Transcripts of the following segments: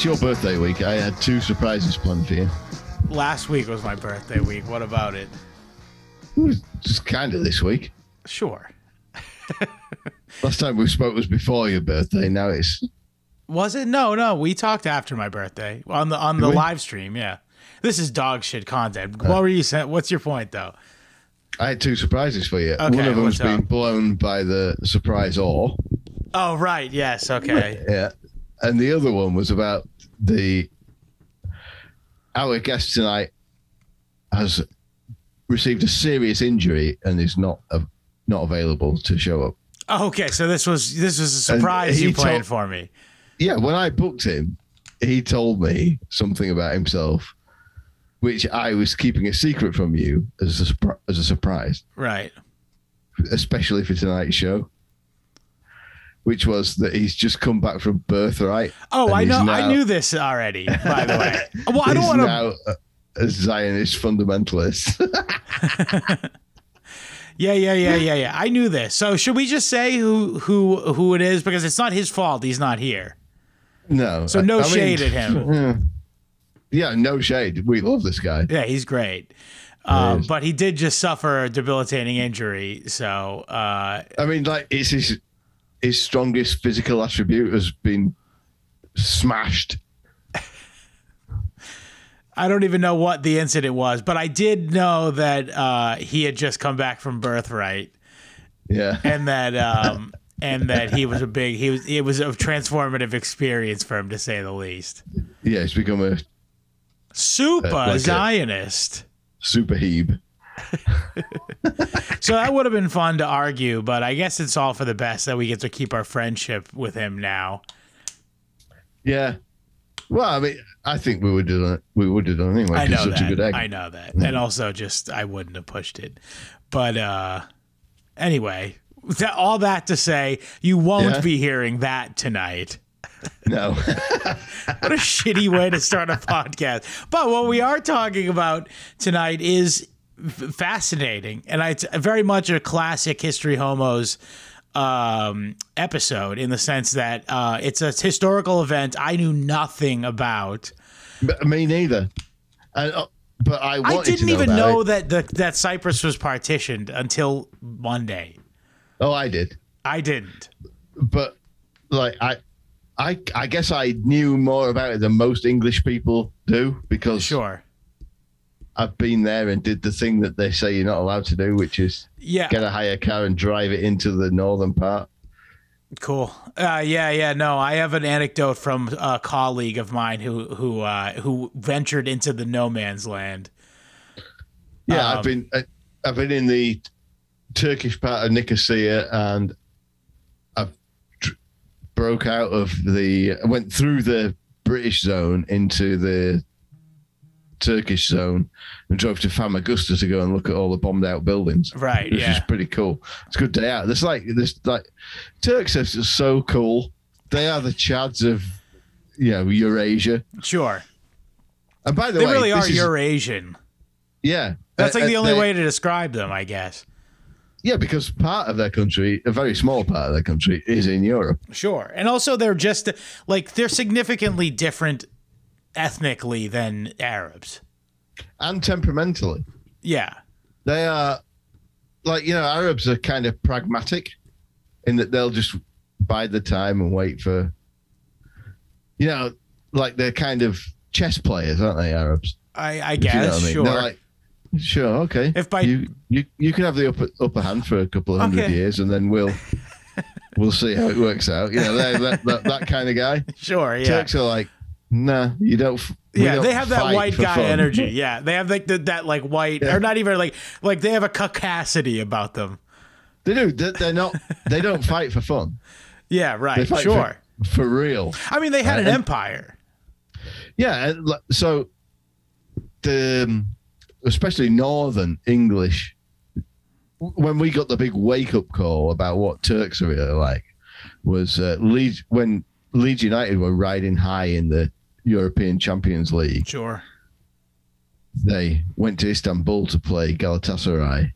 was your birthday week. I had two surprises planned for you. Last week was my birthday week. What about it? It was just kind of this week. Sure. Last time we spoke was before your birthday. Now it's Was it? No, no. We talked after my birthday on the on the we? live stream. Yeah. This is dog shit content. Uh. What were you saying? What's your point though? I had two surprises for you. Okay, One of them's been blown by the surprise ore. Oh right. Yes. Okay. Yeah. And the other one was about the our guest tonight has received a serious injury and is not uh, not available to show up. Okay. So this was this was a surprise you planned for me. Yeah, when I booked him, he told me something about himself, which I was keeping a secret from you as a as a surprise, Right. especially for tonight's show. Which was that he's just come back from birthright. Oh, I know. now- I knew this already. By the way. Well, I don't want to. now a, a Zionist fundamentalist. Yeah, yeah, yeah, yeah, yeah. I knew this. So should we just say who who who it is because it's not his fault. He's not here. no, So no I- I mean, shade at him. Yeah. no shade. We love this guy. Yeah, he's great. Um, but he did just suffer a debilitating injury. So uh, I mean, like it's his his strongest physical attribute has been smashed. I don't even know what the incident was, but I did know that uh, he had just come back from birthright, Yeah, and that um, and that he was a big he was it was a transformative experience for him to say the least. yeah, he's become a Super Uh, like a- Zionist. super heeb. So that would have been fun to argue, but I guess it's all for the best that we get to keep our friendship with him now. Yeah. Well, I mean, I think we would do that. We would have done anyway. I know such that. a good. I know that. And also just I wouldn't have pushed it. But uh anyway, that, all that to say, you won't Yeah. be hearing that tonight. No. What a shitty way to start a podcast. But what we are talking about tonight is fascinating, and it's very much a classic History Homos um, episode in the sense that uh, it's a historical event I knew nothing about. But me neither. And, uh, but I wanted I didn't to know even know it. that the, that Cyprus was partitioned until Monday. Oh, I did. I didn't. But like I, I, I guess I knew more about it than most English people do because Sure. I've been there and did the thing that they say you're not allowed to do, which is Yeah. get a hire car and drive it into the northern part. Cool. Uh, yeah, yeah. No, I have an anecdote from a colleague of mine who who uh, who ventured into the no man's land. Yeah, Um, I've been I've been in the Turkish part of Nicosia and I've tr- broke out of the went through the British zone into the Turkish zone and drove to Famagusta to go and look at all the bombed out buildings. Right. Which yeah. is pretty cool. It's a good day out. There's like this like Turks are just so cool. They are the Chads of you know Eurasia. Sure. And by the They way, they really are is- Eurasian. yeah. That's Uh, like the uh, only way to describe them, I guess. Yeah, because part of their country, a very small part of their country, is in Europe. Sure. And also they're just like they're significantly different ethnically than Arabs. And temperamentally. Yeah. They are like, you know, Arabs are kind of pragmatic in that they'll just bide the time and wait for you know, like they're kind of chess players, aren't they, Arabs? I, I If you know guess. I mean. Sure. Like, sure, okay. If by- you, you you can have the upper upper hand for a couple of hundred Okay. years and then we'll we'll see how it works out. You know, that, that, that kind of guy. sure. Yeah. Turks are like, nah, you don't. we yeah, don't they have that white guy fun." energy. Yeah, they have like the, that like white, Yeah. or not even like like they have a caucasity about them. They do. They're, not. They don't fight for fun. Yeah, They right. fight Sure. for, for real. I mean, they had Right, an and- empire. Yeah. So the um, especially northern English. When we got the big wake up call about what Turks are really like, was uh, Leeds when Leeds United were riding high in the European Champions League. Sure. They went to Istanbul to play Galatasaray.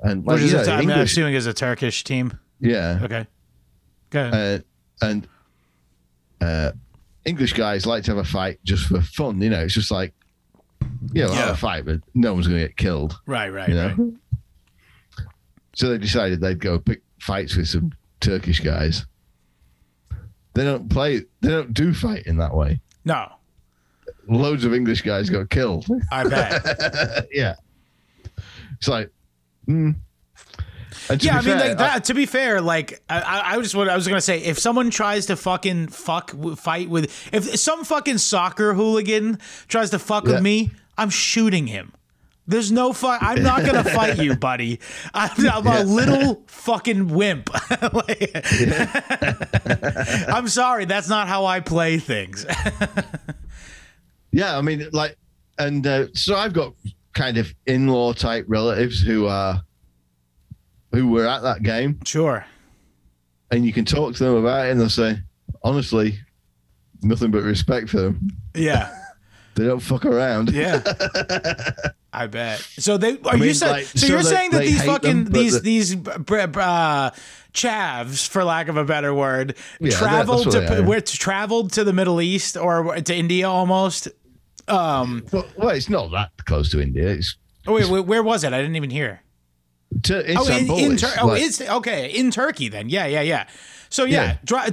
And like, Which is you a, know, I'm English- assuming is a Turkish team. yeah, Okay. Good. uh, and uh, English guys like to have a fight just for fun. You know, it's just like, you know, Yeah. have a fight, but no one's going to get killed. Right, right, You know. right. So they decided they'd go pick fights with some Turkish guys. They don't play. They don't do fight in that way. No, Loads of English guys got killed. I bet. yeah. It's like, mm. Yeah, I be mean, fair, like that. To be fair, like I, I I just what I was gonna say, if someone tries to fucking fuck fight with, if some fucking soccer hooligan tries to fuck Yeah. with me, I'm shooting him. There's no fuck. I'm not gonna fight you, buddy. I'm, I'm a little fucking wimp. Like- I'm sorry, that's not how I play things. Yeah, I mean, like, and uh, so I've got kind of in-law type relatives who are who were at that game, sure. and you can talk to them about it, and they'll say, honestly, nothing but respect for them. Yeah. They don't fuck around. Yeah. I bet. So they are you mean, saying? like, so, so you're they- saying that these fucking them, these the- these uh, chavs, for lack of a better word, Yeah, traveled they to where traveled to the Middle East or to India almost. Um. But, well, it's not that close to India. It's Oh wait, wait, where was it? I didn't even hear. to Oh, in, Istanbul. in it's Tur- oh, like- it's okay in Turkey then. Yeah, yeah, yeah. So yeah, Yeah.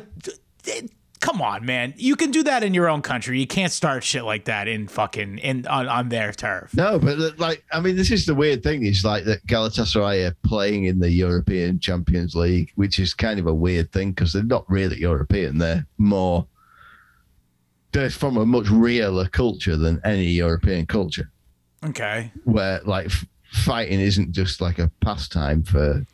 dri- come on, man. You can do that in your own country. You can't start shit like that in fucking in on, on their turf. No, but uh, like, I mean, this is the weird thing. Is like that Galatasaray are playing in the European Champions League, which is kind of a weird thing because they're not really European. They're more. They're from a much realer culture than any European culture, Okay. where like fighting isn't just like a pastime for.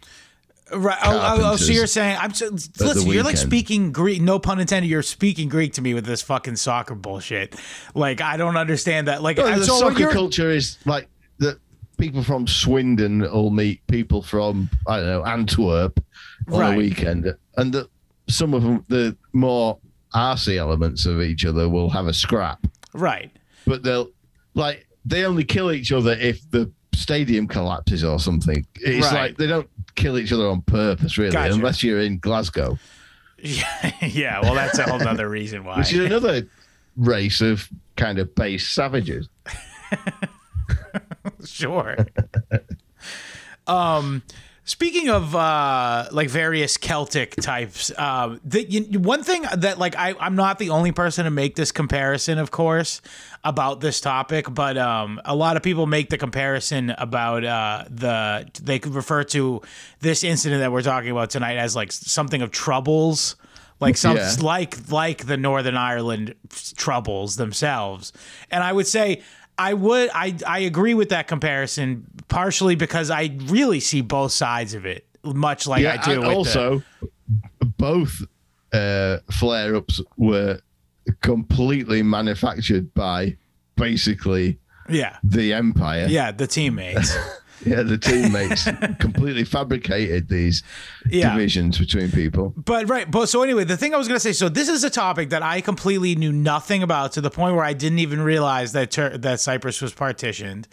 Right. Oh, oh, oh, so you're saying I'm so, listen. You're like speaking Greek. No pun intended. You're speaking Greek to me with this fucking soccer bullshit. Like I don't understand that. Like No, the so soccer culture is like that. People from Swindon will meet people from I don't know Antwerp on Right. a weekend, and the, some of them, the more arsey elements of each other, will have a scrap. right. But they'll like they only kill each other if the stadium collapses or something. It's Right. like they don't kill each other on purpose, really, Gotcha. unless you're in Glasgow, Yeah. yeah. Well, that's a whole nother reason why. which is another race of kind of base savages. sure. um, speaking of uh, like various Celtic types, uh, the, you, one thing that like I, I'm not the only person to make this comparison, of course, about this topic, but um, a lot of people make the comparison about uh, the they could refer to this incident that we're talking about tonight as like something of troubles. Like some Yeah. like like the Northern Ireland troubles themselves, and I would say I would I I agree with that comparison partially because I really see both sides of it, much like I do. and with the- also both uh, flare-ups were completely manufactured by basically yeah, the empire. yeah, the teammates. Yeah, the teammates completely fabricated these Yeah. divisions between people. But right, but so anyway, the thing I was gonna say, so this is a topic that I completely knew nothing about to the point where I didn't even realize that Tur- that Cyprus was partitioned,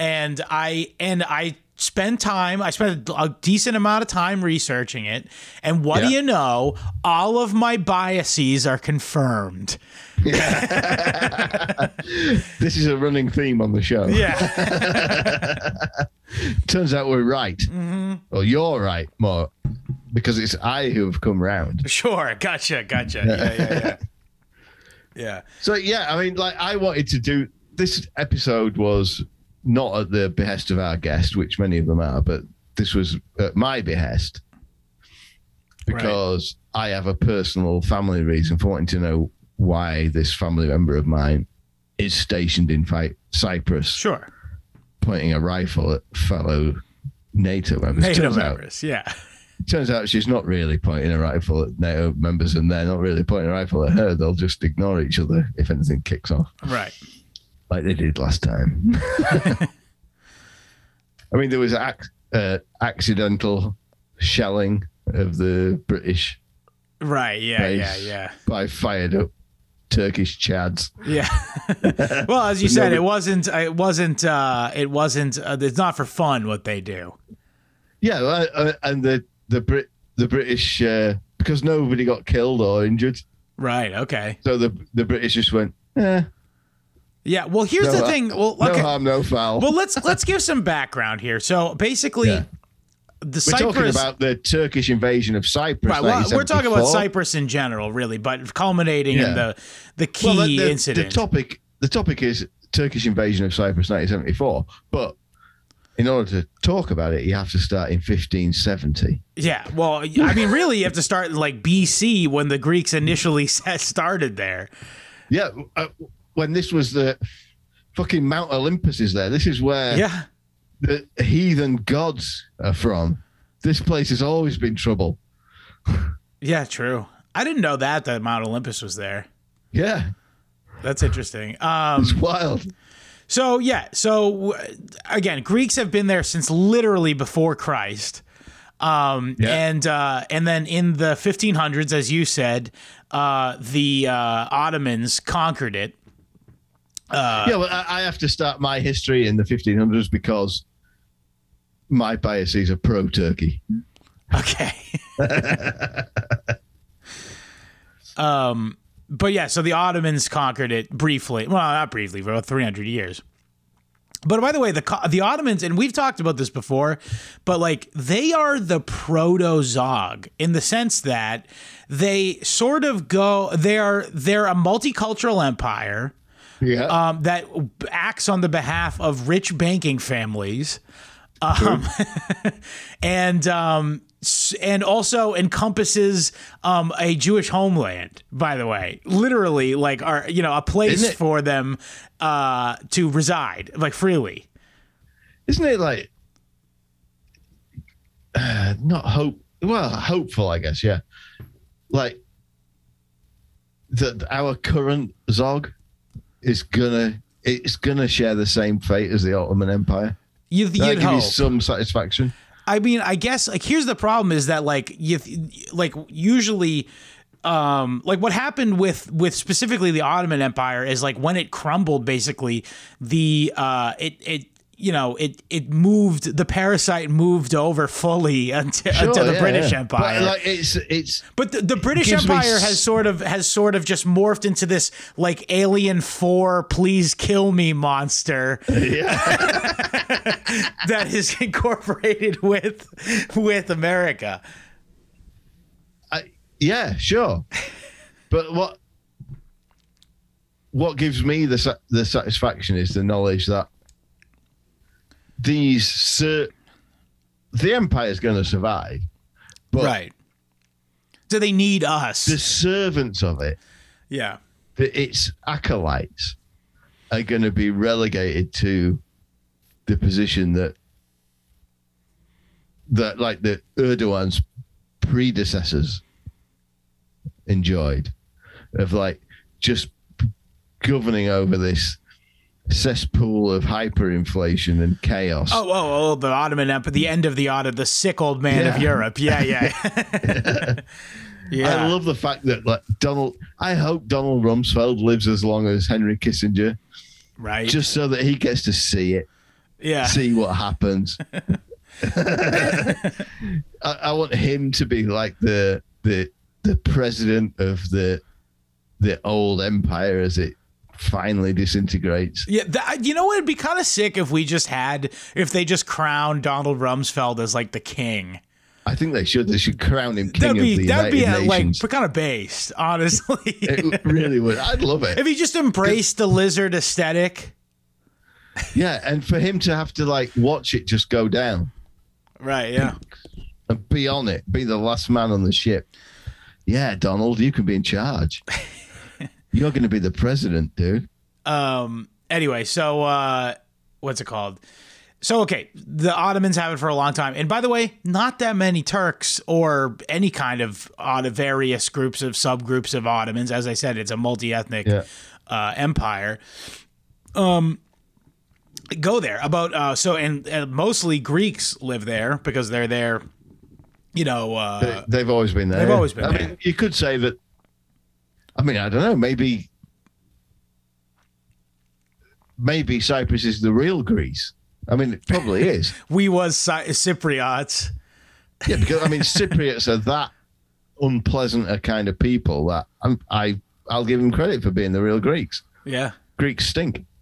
and I and I spent time, I spent a decent amount of time researching it, and what do you know? All of my biases are confirmed. This is a running theme on the show. Yeah, Turns out we're right. Mm-hmm. Or you're right, more because it's I who have come round. sure, gotcha, gotcha. Yeah, yeah, yeah. Yeah. So yeah, I mean, like I wanted to do this episode was not at the behest of our guest, which many of them are, but this was at my behest because I have a personal family reason for wanting to know why this family member of mine is stationed in Cyprus, Sure. pointing a rifle at fellow NATO members. NATO turns, out, members. Yeah. turns out she's not really pointing a rifle at NATO members, and they're not really pointing a rifle at her. They'll just ignore each other if anything kicks off Right. Like they did last time. I mean, there was ac- uh, accidental shelling of the British Right. Yeah. Yeah. base Yeah. by fired up Turkish Chads. Yeah. well, as you said, it wasn't. It wasn't. Uh, it wasn't. Uh, it's not for fun what they do. Yeah, uh, uh, and the the Brit the British uh, because nobody got killed or injured. Right. Okay. So the the British just went, eh, Yeah. Well, here's no, the thing. Well, no harm, no foul. well, let's let's give some background here. So basically, Yeah. the we're Cyprus. talking about the Turkish invasion of Cyprus. Right, well, we're talking about 1974. Cyprus in general, really, but culminating in the the key Well, the, the- incident. The topic, the topic is Turkish invasion of Cyprus, 1974. But in order to talk about it, you have to start in 1570. yeah, well, I mean, really, you have to start in like BC when the Greeks initially started there. Yeah, uh, when this was the fucking Mount Olympus is there. This is where Yeah, the heathen gods are from. This place has always been trouble. yeah, true. I didn't know that that Mount Olympus was there. Yeah, That's interesting. Um, it's wild. So yeah, so again, Greeks have been there since literally before Christ. Um, Yeah. and uh, and then in the 1500s, as you said, uh, the uh, Ottomans conquered it. Uh, yeah, well, I, I have to start my history in the 1500s because my biases are pro Turkey. Okay. um, but yeah, so the Ottomans conquered it briefly. Well, not briefly, for about 300 years. But by the way, the the Ottomans, and we've talked about this before, but like they are the proto Zog in the sense that they sort of go. They are they're a multicultural empire Yeah. um, that acts on the behalf of rich banking families, um, and um, and also encompasses um, a Jewish homeland. By the way, literally, like are you know a place for them uh, to reside, like freely. Isn't it like uh, not hope? Well, hopeful, I guess. Yeah, like that our current Zog is gonna it's gonna share the same fate as the Ottoman Empire. You, you'd give you some satisfaction. I mean, I guess like here's the problem is that like you like usually um like what happened with with specifically the Ottoman Empire is like when it crumbled basically the uh it it you know it it moved the parasite moved over fully until, Sure, until the yeah, British yeah. Empire. But like it's it's But the, the British me Empire has sort of has sort of just morphed into this like Alien Four, please kill me monster Yeah. that is incorporated with with America. I, yeah, sure. But what what gives me the the satisfaction is the knowledge that these ser- the empire is going to survive, but right. Do they need us? the servants of it, yeah. the, its acolytes, are going to be relegated to the position that that like the Erdogan's predecessors enjoyed of like just governing over this cesspool of hyperinflation and chaos. Oh, oh, oh, the Ottoman Empire, the end of the Ottoman, the sick old man of Europe. Yeah, yeah. yeah. I love the fact that like Donald I hope Donald Rumsfeld lives as long as Henry Kissinger right. just so that he gets to see it. yeah. see what happens. I, I want him to be like the the the president of the the old empire as it finally disintegrates. Yeah, that, you know what? It'd be kind of sick if we just had, if they just crowned Donald Rumsfeld as like the king. I think they should. They should crown him king That'd of be the that'd United be Nations. like kind of based, honestly. it really would. I'd love it if he just embraced the lizard aesthetic, Yeah, and for him to have to like watch it just go down right? Yeah. and be on it, be the last man on the ship. Yeah, Donald, you can be in charge. You're going to be the president, dude. Um. Anyway, so uh, what's it called? So okay, the Ottomans have it for a long time, and by the way, not that many Turks or any kind of out of various groups of subgroups of Ottomans. As I said, it's a multi-ethnic Yeah. uh, empire. Um, go there about uh, so and, and mostly Greeks live there because they're there. You know, uh, They've always been there. they've always been I there. mean, you could say that. I mean, I don't know. Maybe, maybe Cyprus is the real Greece. I mean, it probably is. we was Cy- Cypriots. Yeah, because I mean, Cypriots are that unpleasanter kind of people that I'm, I I'll give them credit for being the real Greeks. Yeah. Greeks stink.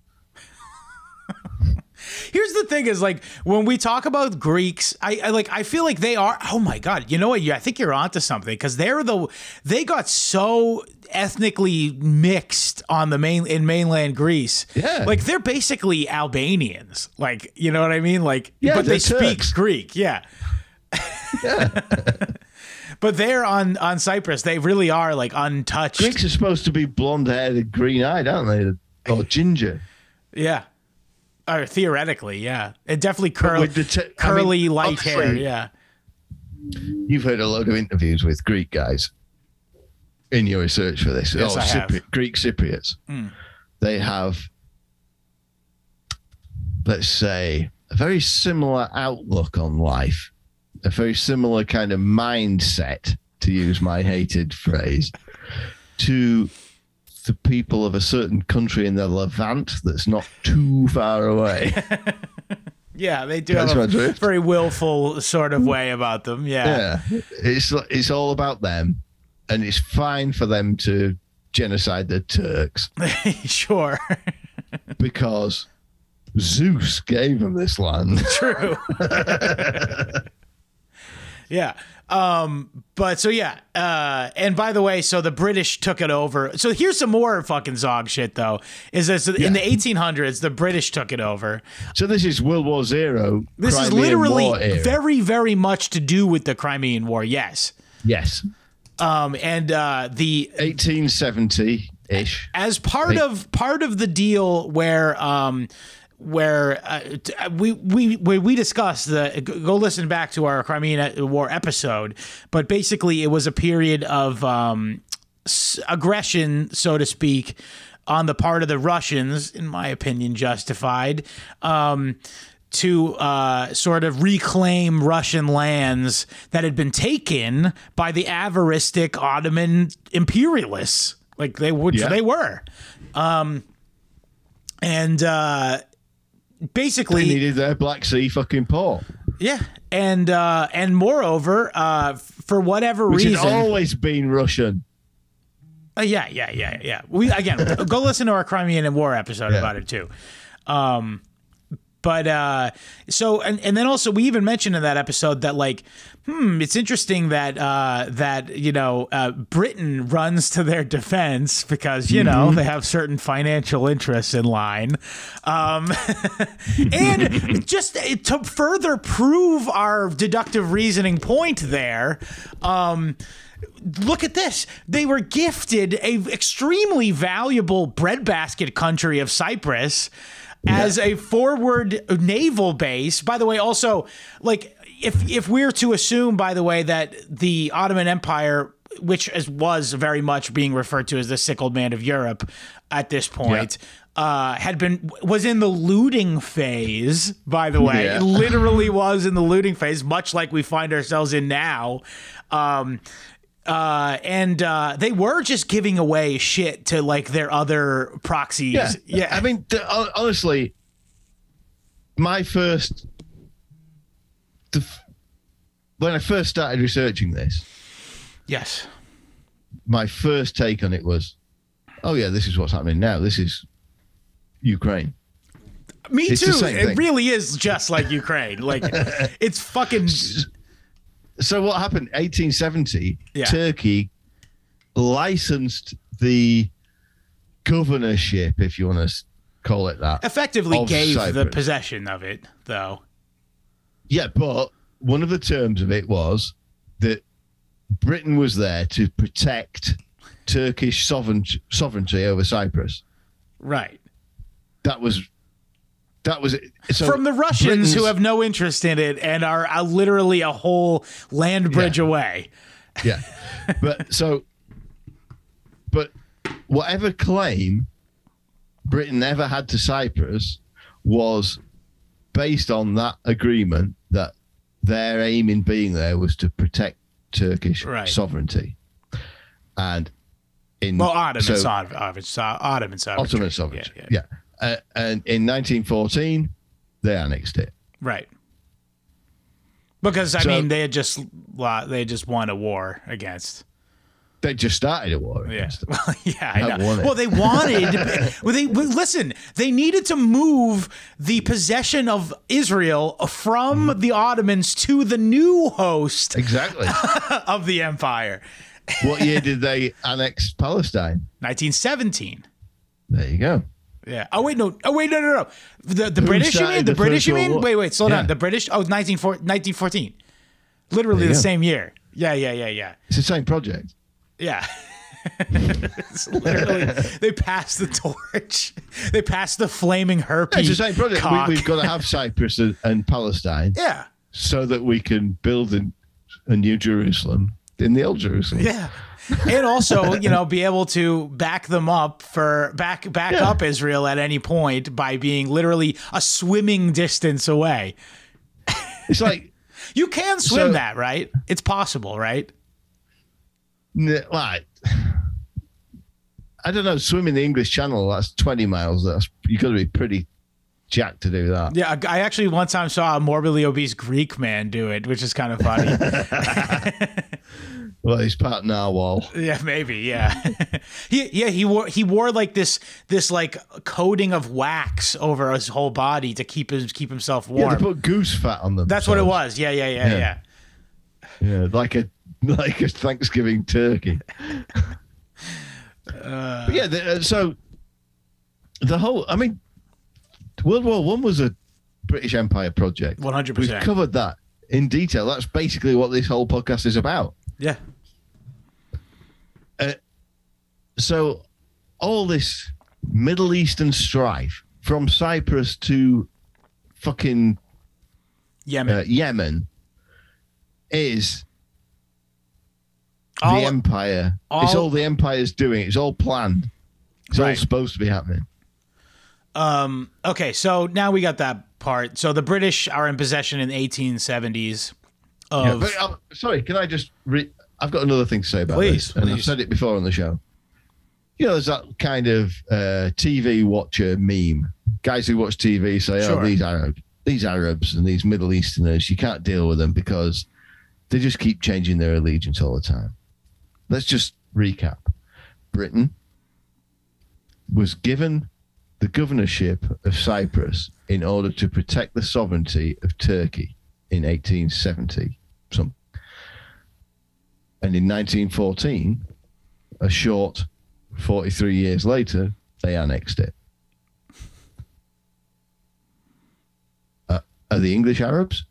Here's the thing: is like when we talk about Greeks, I, I like I feel like they are. Oh my god! You know what? Yeah, I think you're onto something because they're the they got so ethnically mixed on the main in mainland Greece. Yeah. like they're basically Albanians. Like you know what I mean? Like, Yeah, but they speak Turks. Greek. Yeah. but they're on on Cyprus. They really are like untouched. Greeks are supposed to be blonde haired and green eyed, aren't they? Or ginger. Yeah. Or theoretically, yeah. It definitely curl, with the te- I mean, curly light hair. Yeah. You've heard a load of interviews with Greek guys in your research for this. Yes, oh, I have. Greek Cypriots. Hmm. They have, let's say, a very similar outlook on life, a very similar kind of mindset, to use my hated phrase, to the people of a certain country in the Levant that's not too far away. Yeah, they do That's have a very willful sort of way about them. Yeah. Yeah, it's it's all about them, and it's fine for them to genocide the Turks sure. because Zeus gave them this land. True. yeah. Um, but so yeah, uh, and by the way, so the British took it over. So here's some more fucking Zog shit though. Is this in the 1800s the British took it over. so this is World War Zero. This is literally very, very much to do with the Crimean War. Yes. yes, Um, and uh, the eighteen seventy ish. as part of part of the deal where um where uh, we we we we discussed the go listen back to our Crimean War episode, but basically it was a period of um, aggression, so to speak, on the part of the Russians, in my opinion, justified. Um, to uh, sort of reclaim Russian lands that had been taken by the avaristic Ottoman imperialists, like they would, Yeah. they were, um, and uh, They basically, needed their Black Sea fucking port, yeah, and uh, and moreover, uh, for whatever which reason, had always been Russian. Uh, yeah, yeah, yeah, yeah. We again go listen to our Crimean War episode Yeah. about it too. Um, but uh, so and and then also we even mentioned in that episode that like, hmm, it's interesting that uh, that you know uh, Britain runs to their defense because you know they have certain financial interests in line, um, and just to further prove our deductive reasoning point there. Um, look at this. They were gifted a extremely valuable breadbasket country of Cyprus as a forward naval base. By the way, also like if if we're to assume, by the way, that the Ottoman Empire, which is, was very much being referred to as the sick old man of Europe at this point. Uh, had been was in the looting phase. By the way, Yeah. It literally was in the looting phase, much like we find ourselves in now. Um, uh, and uh, they were just giving away shit to like their other proxies. Yeah, Yeah, I mean, th- honestly, my first, the, when I first started researching this, yes, my first take on it was, oh yeah, this is what's happening now. This is Ukraine. me It's too. It really is just like Ukraine. Like it's fucking So what happened? 1870, Yeah. Turkey licensed the governorship, if you want to call it that. effectively gave the possession of it, though. Yeah, but one of the terms of it was that Britain was there to protect Turkish sovereign, sovereignty over Cyprus. Right. That was that was it. So From the Russians Britain's- who have no interest in it and are uh, literally a whole land bridge Yeah. away. yeah, but so, but whatever claim Britain ever had to Cyprus was based on that agreement that their aim in being there was to protect Turkish Right. sovereignty, and in Well, Ottoman, so- sov- Ottoman, Ottoman sovereignty. Ottoman sovereignty. Yeah, Yeah, yeah. Uh, and in 1914, they annexed it. Right. Because I So- mean, they had just they had just won a war against. They just started a war. Yeah, well, yeah, I know. Well, they wanted. well, they well, listen. They needed to move the possession of Israel from the Ottomans to the new host Exactly. of the empire. what year did they annex Palestine? 1917. There you go. Yeah. Oh wait, no. Oh wait, no, no, no. The the Who British, you mean? The, the British, you mean? Wait, wait, slow Yeah. down. The British. Oh, 19, 1914. Literally the go. same year. Yeah, yeah, yeah, yeah. It's the same project. Yeah. it's literally they passed the torch. They passed the flaming herpes. It's the same project. We, we've got to have Cyprus and, and Palestine yeah. so that we can build a, a new Jerusalem in the old Jerusalem. Yeah. And also, you know, be able to back them up for back back Yeah. up Israel at any point by being literally a swimming distance away. It's like, You can swim So- that, right? It's possible, right? n- like, I don't know, swimming the English Channel, that's 20 miles. That's You've got to be pretty jacked to do that. Yeah, I actually one time saw a morbidly obese Greek man do it, which is kind of funny. Well, he's part narwhal. yeah, maybe. Yeah, he yeah he wore he wore like this this like coating of wax over his whole body to keep his keep himself warm. Yeah, they put goose fat on them. That's what it was. Yeah, yeah, yeah, yeah. Yeah. Yeah, like a like a Thanksgiving turkey. but yeah, the, uh, so the whole, I mean, World War One was a British Empire project. One hundred percent. We've covered that in detail. That's basically what this whole podcast is about. Yeah, So all this Middle Eastern strife from Cyprus to fucking Yemen. uh, Yemen is all, the empire. it's all- all the empire's doing. It's all planned. It's all supposed to be happening. um. Okay, so now we got that part. So the British are in possession in the 1870s Yeah, but, uh, sorry, can I just? Re- I've got another thing to say about Please, this, and I've said it before on the show. You know, there's that kind of uh, TV watcher meme. Guys who watch TV say, Sure. "Oh, these Arabs, these Arabs, and these Middle Easterners, you can't deal with them because they just keep changing their allegiance all the time." Let's just recap. Britain was given the governorship of Cyprus in order to protect the sovereignty of Turkey in 1870. Some. And in 1914, a short 43 years later, they annexed it. Uh, are the English Arabs?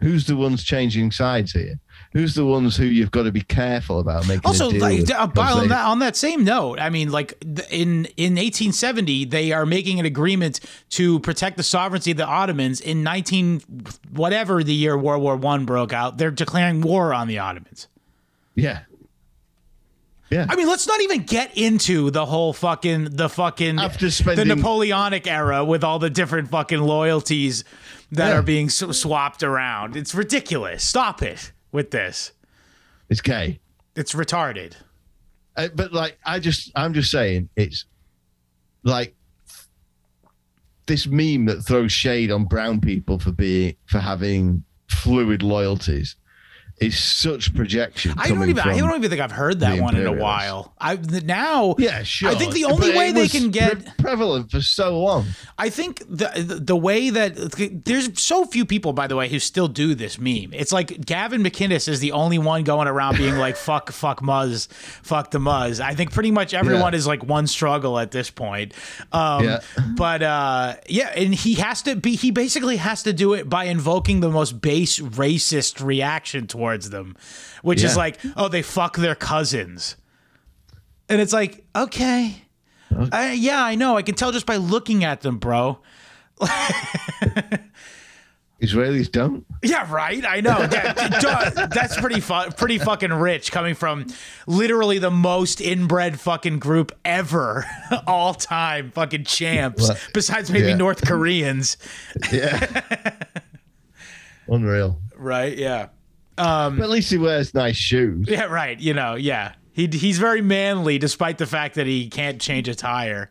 Who's the ones changing sides here? Who's the ones who you've got to be careful about making Also, like uh, on that on that same note, I mean, like in in 1870, they are making an agreement to protect the sovereignty of the Ottomans. In 19 whatever the year World War One broke out, they're declaring war on the Ottomans. yeah, yeah. I mean, let's not even get into the whole fucking the fucking After the Napoleonic era with all the different fucking loyalties that Yeah. are being swapped around. It's ridiculous. Stop it with this. it's gay. It's retarded. Uh, but like, I just, I'm just saying, it's like this meme that throws shade on brown people for being for having fluid loyalties is such projection. I don't even. I don't even think I've heard that one in a while. I now. Yeah, sure. I think the But only it way they can get. prevalent for so long. I think the, the the way that there's so few people, by the way, who still do this meme. It's like Gavin McInnes is the only one going around being like "fuck, fuck Muzz, fuck the Muzz." I think pretty much everyone Yeah. is like one struggle at this point. Um, Yeah. But uh, yeah, and he has to be. He basically has to do it by invoking the most base racist reaction towards them, which is like, "Oh, they fuck their cousins," and it's like, okay. Uh, yeah, I know. I can tell just by looking at them, bro. Israelis don't. Yeah, right. I know. Yeah, that's pretty fu- pretty fucking rich coming from literally the most inbred fucking group ever, all time fucking champs. Well, besides maybe yeah. North Koreans, Yeah. Unreal. right? Yeah, Um, but at least he wears nice shoes. yeah, right. You know, yeah. He he's very manly, despite the fact that he can't change a tire.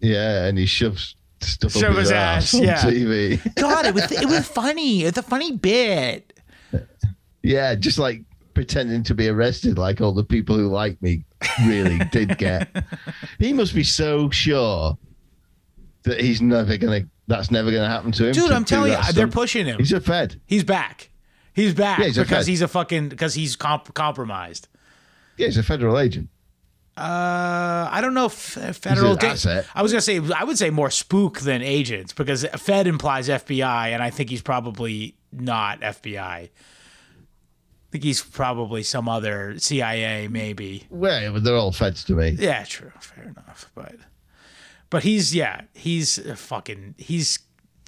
Yeah, and he shoves stuff Shove up his his ass, ass, on yeah. TV. God, it was it was funny. It's a funny bit. Yeah, just like pretending to be arrested, like all the people who like me really did get. He must be so sure that he's never gonna. That's never gonna happen to him. Dude, to I'm telling you, they're pushing him. He's a Fed. He's back. He's back Yeah, he's because he's a fucking because he's comp- compromised. Yeah, he's a federal agent. Uh, I don't know if federal. asset. I was gonna say I would say more spook than agents because Fed implies FBI, and I think he's probably not FBI. I think he's probably some other CIA, maybe. Well, they're all Feds to me. Yeah, true, fair enough. But but he's yeah, he's fucking he's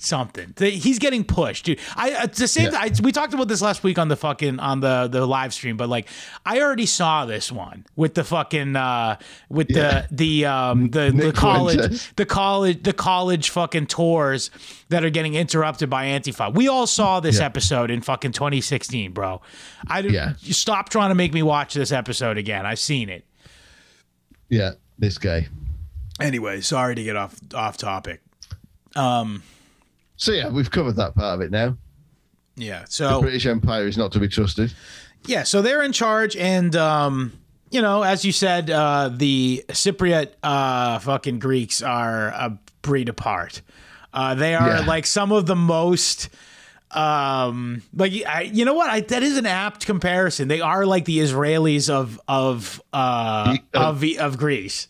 something. He's getting pushed, dude. I it's the same. Yeah. I, we talked about this last week on the fucking on the the live stream, but like I already saw this one with the fucking uh with Yeah. the the um the the college the college the college fucking tours that are getting interrupted by Antifa. We all saw this Yeah. episode in fucking 2016, bro. I Yeah. stop trying to make me watch this episode again. I've seen it. Yeah, this guy. Anyway, sorry to get off off topic. So yeah, we've covered that part of it now. Yeah. So the British Empire is not to be trusted. yeah, so they're in charge, and um, you know, as you said, uh, the Cypriot uh, fucking Greeks are a breed apart. Uh, they are Yeah. like some of the most. Um, like I, you know what? I, that is an apt comparison. They are like the Israelis of of uh, uh, of of Greece.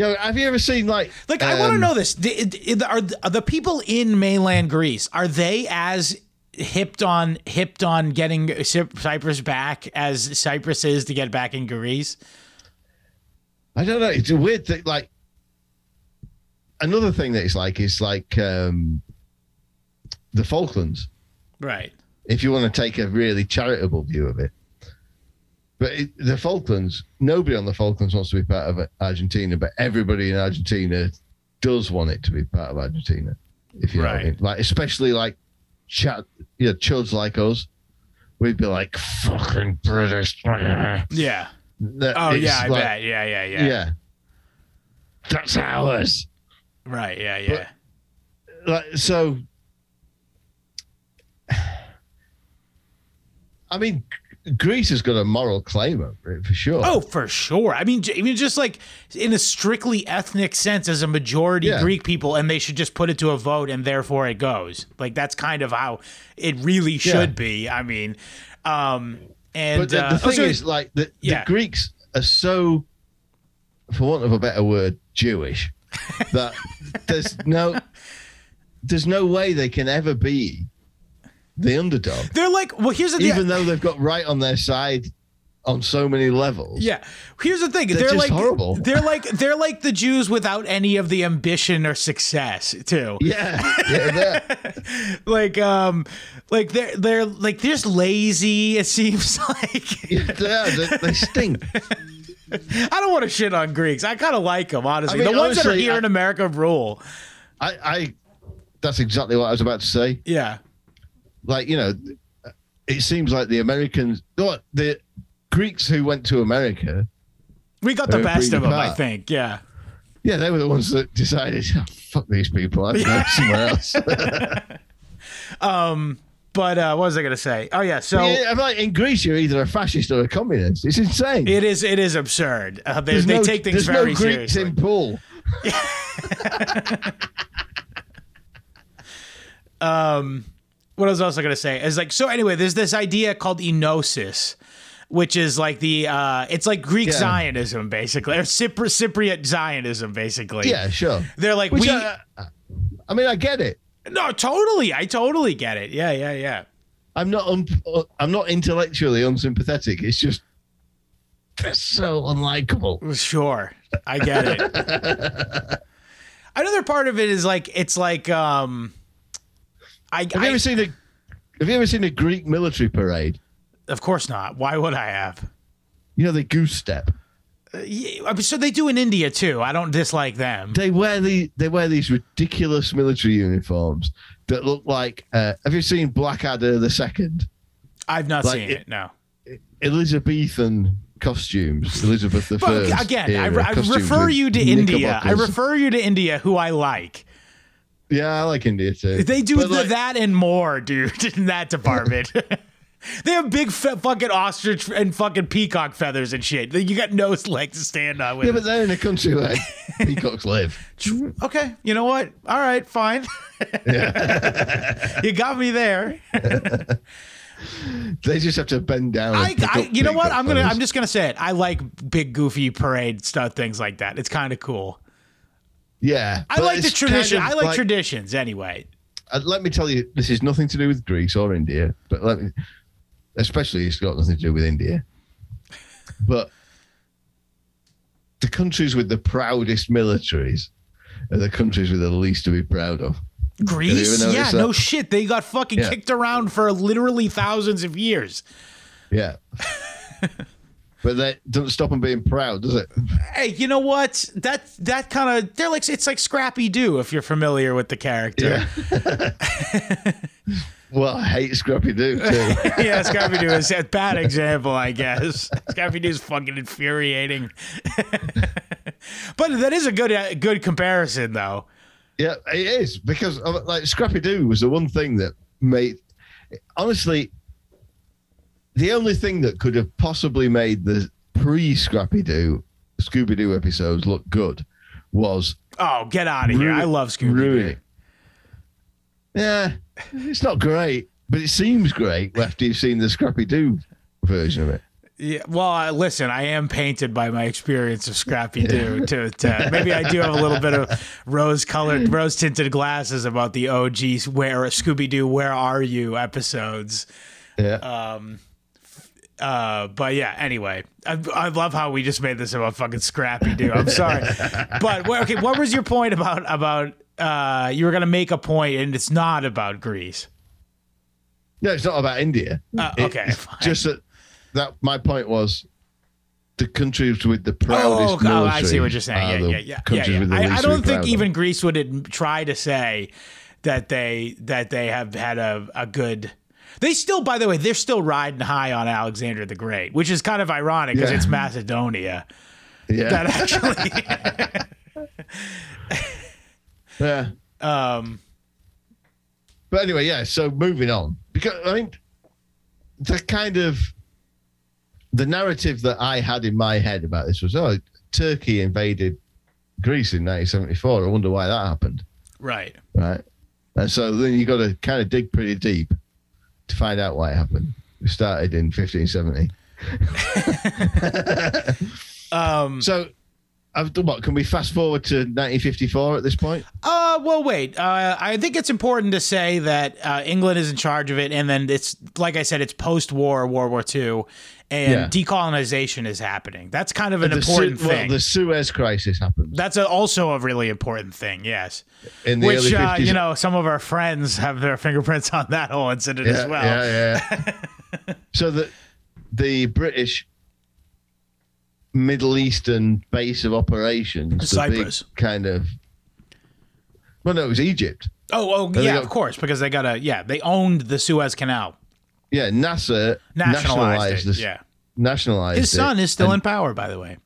Yeah, have you ever seen like Like, I want to um, know this: are, the people in mainland Greece are they as hipped on hipped on getting Cyp- Cyprus back as Cyprus is to get back in Greece? I don't know. It's a weird thing. Like another thing that it's like is like um, the Falklands. Right. If you want to take a really charitable view of it, but it, the Falklands, nobody on the Falklands wants to be part of Argentina, but everybody in Argentina does want it to be part of Argentina. If you know what I Right. mean. like especially like chat, you know, chuds like us, we'd be like fucking British. Yeah. That- Oh yeah, I like- bet. Yeah, yeah, yeah. yeah. That's ours. Right. Yeah, yeah. like so I mean Greece has got a moral claim over it for sure. Oh, for sure. I mean, even just like in a strictly ethnic sense, as a majority Yeah. Greek people, and they should just put it to a vote, and therefore it goes. Like that's kind of how it really should be. I mean, um, and but the, uh, the oh, thing sorry. is like the, Yeah. the Greeks are so for want of a better word Jewish that there's no there's no way they can ever be the underdog they're like, well, here's the thing. even though they've got right on their side on so many levels. Yeah. Here's the thing. They're, just like horrible. They're like they're like the Jews without any of the ambition or success, too. Yeah. yeah they're- Like um like they're they're like they're just lazy, it seems like. they, are, they, they stink. I don't want to shit on Greeks. I kind of like them, honestly. I mean, the ones that are here I- in America rule. I, I that's exactly what I was about to say. Yeah. Like, you know, it seems like the Americans, what the Greeks who went to America, We got the best of them, I think. Yeah. yeah, they were the ones that decided, "Oh, fuck these people, I'm going somewhere else. But uh, what was I going to say? Oh, yeah. So yeah, I'm like, in Greece, you're either a fascist or a communist. It's insane. it is it is absurd. Uh, they they no- take things very no Greeks seriously. in pool. what I was also going to say is like so anyway there's this idea called enosis which is like the uh it's like Greek Yeah. Zionism basically or Cypri- Cypriot Zionism basically. Yeah, sure. They're like Which we I, I mean, I get it. No, totally. I totally get it. Yeah, yeah, yeah. I'm not. Un, I'm not intellectually unsympathetic. It's just they're so unlikable. Sure. I get it. Another part of it is like it's like um I, Have you I ever seen a Have you ever seen a Greek military parade? of course not. Why would I have? You know the goose step. Yeah, so they do in India too. I don't dislike them. They wear the they wear these ridiculous military uniforms that look like. Uh, have you seen Blackadder the Second? I've not Like seen it- it. No. Elizabethan costumes. Elizabeth the But First. again, I, era I refer you to India. I refer you to India, who I like. Yeah, I like India too. They do the, like, that and more, dude, in that department. they have big fe- fucking ostrich and fucking peacock feathers and shit. You got no leg to stand on with. Yeah, but they're in a country where peacocks live. Okay, you know what? All right, fine. you got me there. They just have to bend down. I, I you know what? I'm gonna. feathers. I'm just gonna say it. I like big, goofy parade stuff, things like that. It's kind of cool. Yeah, I like the it's kind tradition. of I like, traditions anyway. uh, let me tell you, this is nothing to do with Greece or India, but let me, especially it's got nothing to do with India. But the countries with the proudest militaries are the countries with the least to be proud of. Greece, yeah, notice no shit. They got fucking Yeah. kicked around for literally thousands of years. Yeah. but that doesn't stop them being proud, does it? Hey, you know what? That that kind of they're like it's like Scrappy Doo if you're familiar with the character. Well, I hate Scrappy Doo too. Yeah, Scrappy Doo is a bad example, I guess. Scrappy Doo is fucking infuriating. but that is a good uh, good comparison, though. yeah, it is because like Scrappy Doo was the one thing that made honestly the only thing that could have possibly made the pre Scrappy Doo Scooby Doo episodes look good was Oh, get out of here! I love Scooby Doo. Yeah, it's not great, but it seems great after you've seen the Scrappy Doo version of it. Yeah, well, uh, listen, I am painted by my experience of Scrappy Doo. To, to maybe I do have a little bit of rose-colored, rose-tinted glasses about the OG "Where Scooby Doo, Where Are You" episodes. Yeah. Um, uh, but yeah, anyway, I, I love how we just made this about fucking Scrappy Doo. I'm sorry, but okay, what was your point about about uh, you were gonna make a point and it's not about Greece? No, it's not about India. Uh, okay, just that that my point was the countries with the proudest Oh, oh. I see what you're saying. Yeah, yeah, yeah, yeah. yeah. I, I don't think of. even Greece would try to say that they that they have had a, a good. They still, by the way, they're still riding high on Alexander the Great, which is kind of ironic because Yeah. it's Macedonia Yeah, that actually. yeah. um, But anyway, yeah. So moving on, because I mean, the kind of the narrative that I had in my head about this was, oh, Turkey invaded Greece in 1974. I wonder why that happened, right. right? And so then you got to kind of dig pretty deep to find out why it happened. We started in 1570. Um, So, I've done what? Can we fast forward to 1954 at this point? Uh, well, wait. Uh, I think it's important to say that uh, England is in charge of it, and then it's like I said, it's post-war World War II, and Yeah. decolonization is happening. That's kind of an the Su- important well, thing. the Suez Crisis happened That's a, also a really important thing. Yes, in the which early 50s. uh, you know, some of our friends have their fingerprints on that whole incident yeah, as well. yeah, yeah. so the the British Middle Eastern base of operations, Cyprus. kind of. Well, no, it was Egypt. Oh, oh, they yeah, got- of course, because they got a yeah, they owned the Suez Canal, Yeah, Nasser nationalized, nationalized it. this. Yeah, Nationalized his son is still and, in power, by the way.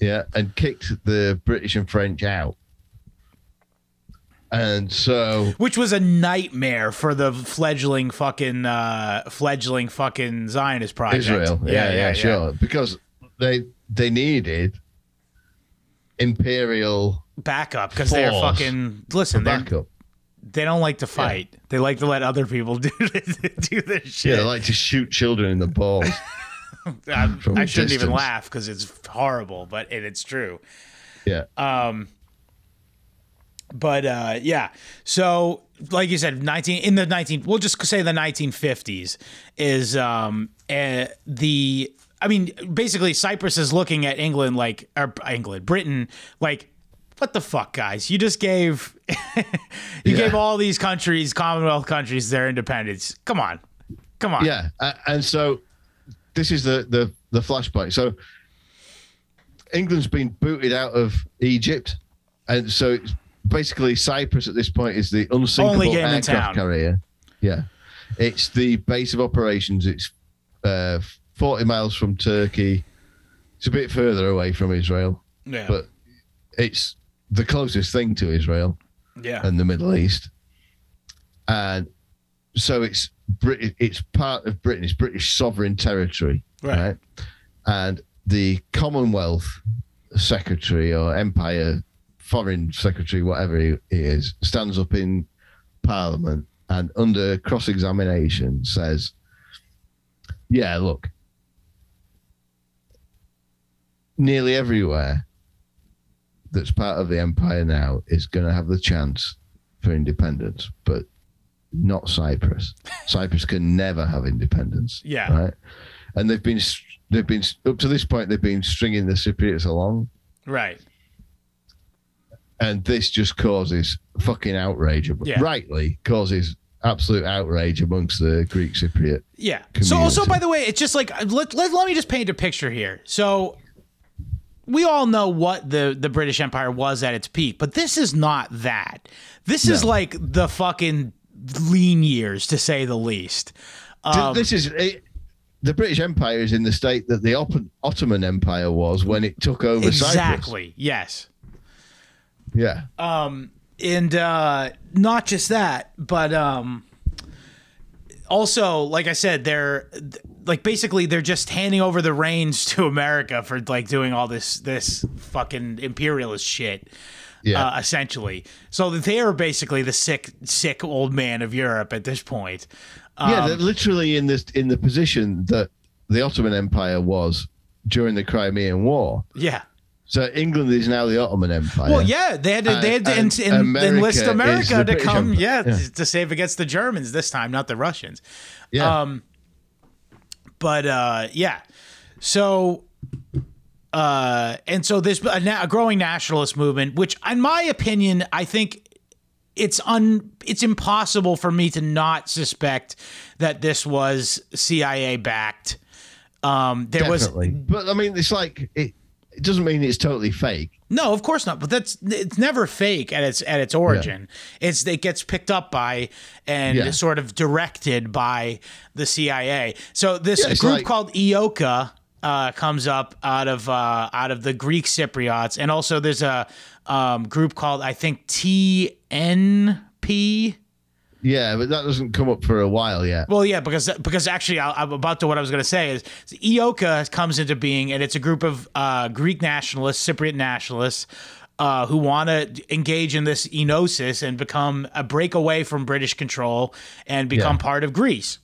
Yeah, and kicked the British and French out. And so which was a nightmare for the fledgling fucking uh fledgling fucking Zionist project. Israel. Yeah, yeah, sure. Because they they needed imperial Backup because they're fucking listen. They're, backup. They don't like to fight. They like to let other people do do their Yeah, they like to shoot children in the balls. I, I shouldn't even laugh because it's horrible, but it, it's true. yeah. Um, but uh, yeah, so like you said, nineteen in the nineteen, we'll just say the nineteen fifties is um uh, the. I mean, basically, Cyprus is looking at England like, or England, Britain, like, what the fuck, guys? You just gave, you Yeah. gave all these countries, Commonwealth countries, their independence. Come on, come on. Yeah, a- and so this is the the the flashpoint. So England's been booted out of Egypt, and so it's basically Cyprus at this point is the unsinkable Only game in aircraft town. carrier. Yeah, it's the base of operations. It's uh, forty miles from Turkey, It's a bit further away from Israel, Yeah. but it's the closest thing to Israel yeah. and the Middle East. And so it's Brit- it's part of Britain, it's British sovereign territory, Right. right? And the Commonwealth Secretary or Empire Foreign Secretary, whatever he he is, stands up in Parliament and under cross examination says, Yeah, look, nearly everywhere that's part of the empire now is going to have the chance for independence, but not Cyprus. Cyprus can never have independence. Yeah. Right. And they've been they've been up to this point they've been stringing the Cypriots along, Right. and this just causes fucking outrage. Yeah. Rightly causes absolute outrage amongst the Greek Cypriot. Yeah. So also, by the way, it's just like let, let let me just paint a picture here. So we all know what the the British Empire was at its peak, but this is not that. This is like the fucking lean years, to say the least. Um, this is it, the British Empire is in the state that the Ottoman Empire was when it took over Cyprus. exactly. Yes. Yeah. Um, and uh, not just that, but um, also, like I said, they're like basically they're just handing over the reins to America for like doing all this this fucking imperialist shit. Yeah. Uh, essentially, so they are basically the sick, sick old man of Europe at this point. yeah, Um, they're literally in this in the position that the Ottoman Empire was during the Crimean War. yeah. So England is now the Ottoman Empire. Well, yeah, they had to, they had to And- en- en- America enlist America to British come, Empire. yeah, Yeah. to save against the Germans this time, not the Russians. yeah. Um, but uh, yeah, so uh, and so there's a, a growing nationalist movement, which, in my opinion, I think it's un it's impossible for me to not suspect that this was CIA backed. Um, there definitely. was but I mean, it's like it. It doesn't mean it's totally fake. no, of course not. But that's it's never fake at its at its origin. It's it gets picked up by and Yeah. sort of directed by the CIA. So this Yeah, group like- called EOKA uh, comes up out of uh, out of the Greek Cypriots, and also there's a um, group called I think TNP. Yeah, but that doesn't come up for a while yet. Well, yeah, because because actually, I, I'm about to what I was going to say is EOKA comes into being, and it's a group of uh, Greek nationalists, Cypriot nationalists, uh, who want to engage in this enosis and become a breakaway from British control and become Yeah. part of Greece.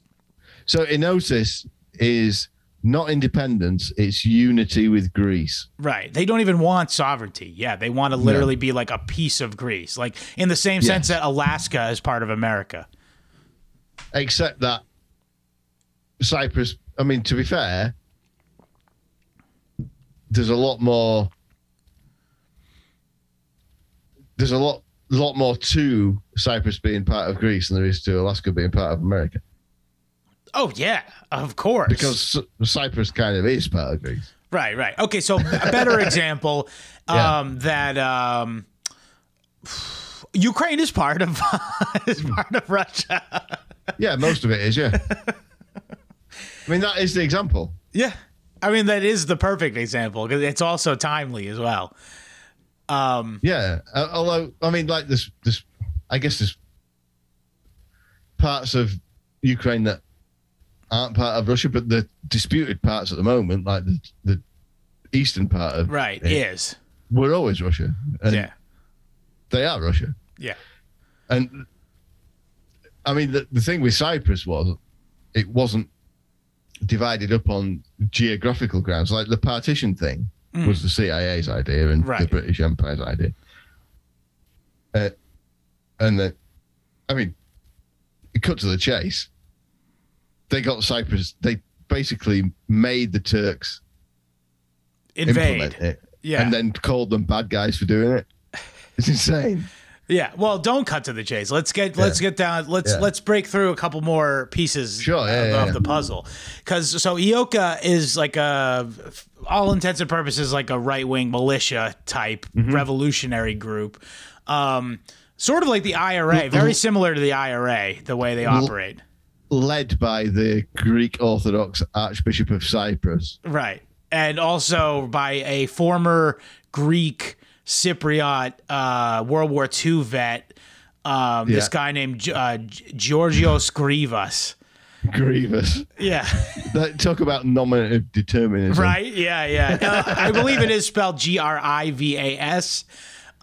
So Enosis is not independence; it's unity with Greece. Right. They don't even want sovereignty. Yeah, they want to literally be like a piece of Greece, like in the same sense that Alaska is part of America. Except that Cyprus. I mean, to be fair, there's a lot more. There's a lot, lot more to Cyprus being part of Greece than there is to Alaska being part of America. Oh yeah, of course. Because Cyprus kind of is part of Greece. Right, right. Okay, so a better example Yeah. um, that um, Ukraine is part of is part of Russia. Yeah, most of it is. Yeah. I mean, that is the example. Yeah, I mean that is the perfect example because it's also timely as well. Um, Yeah. Although, I mean, like this, this, I guess there's parts of Ukraine that aren't part of Russia, but the disputed parts at the moment, like the, the eastern part of right, it, is were always Russia. And yeah, They are Russia. yeah, And I mean, the, the thing with Cyprus was it wasn't divided up on geographical grounds. Like the partition thing was the CIA's idea and the British Empire's idea. Uh, and then, I mean, it cut to the chase. They got Cyprus, they basically made the Turks invade. it Yeah, and then called them bad guys for doing it. It's insane. yeah. Well, don't cut to the chase. Let's get let's get down. Let's Yeah. let's break through a couple more pieces Sure, yeah, of, yeah, yeah. the puzzle. Because so EOKA is like a, all intents and purposes, like a right wing militia type Mm-hmm. revolutionary group. Um, sort of like the IRA, very similar to the IRA, the way they operate. Led by the Greek Orthodox Archbishop of Cyprus. Right. and also by a former Greek Cypriot uh, World War II vet, um, this guy named uh, Georgios Grivas. Grievous. Yeah, That, talk about nominative determinism. right. Yeah, yeah. Uh, I believe it is spelled G R I V A S.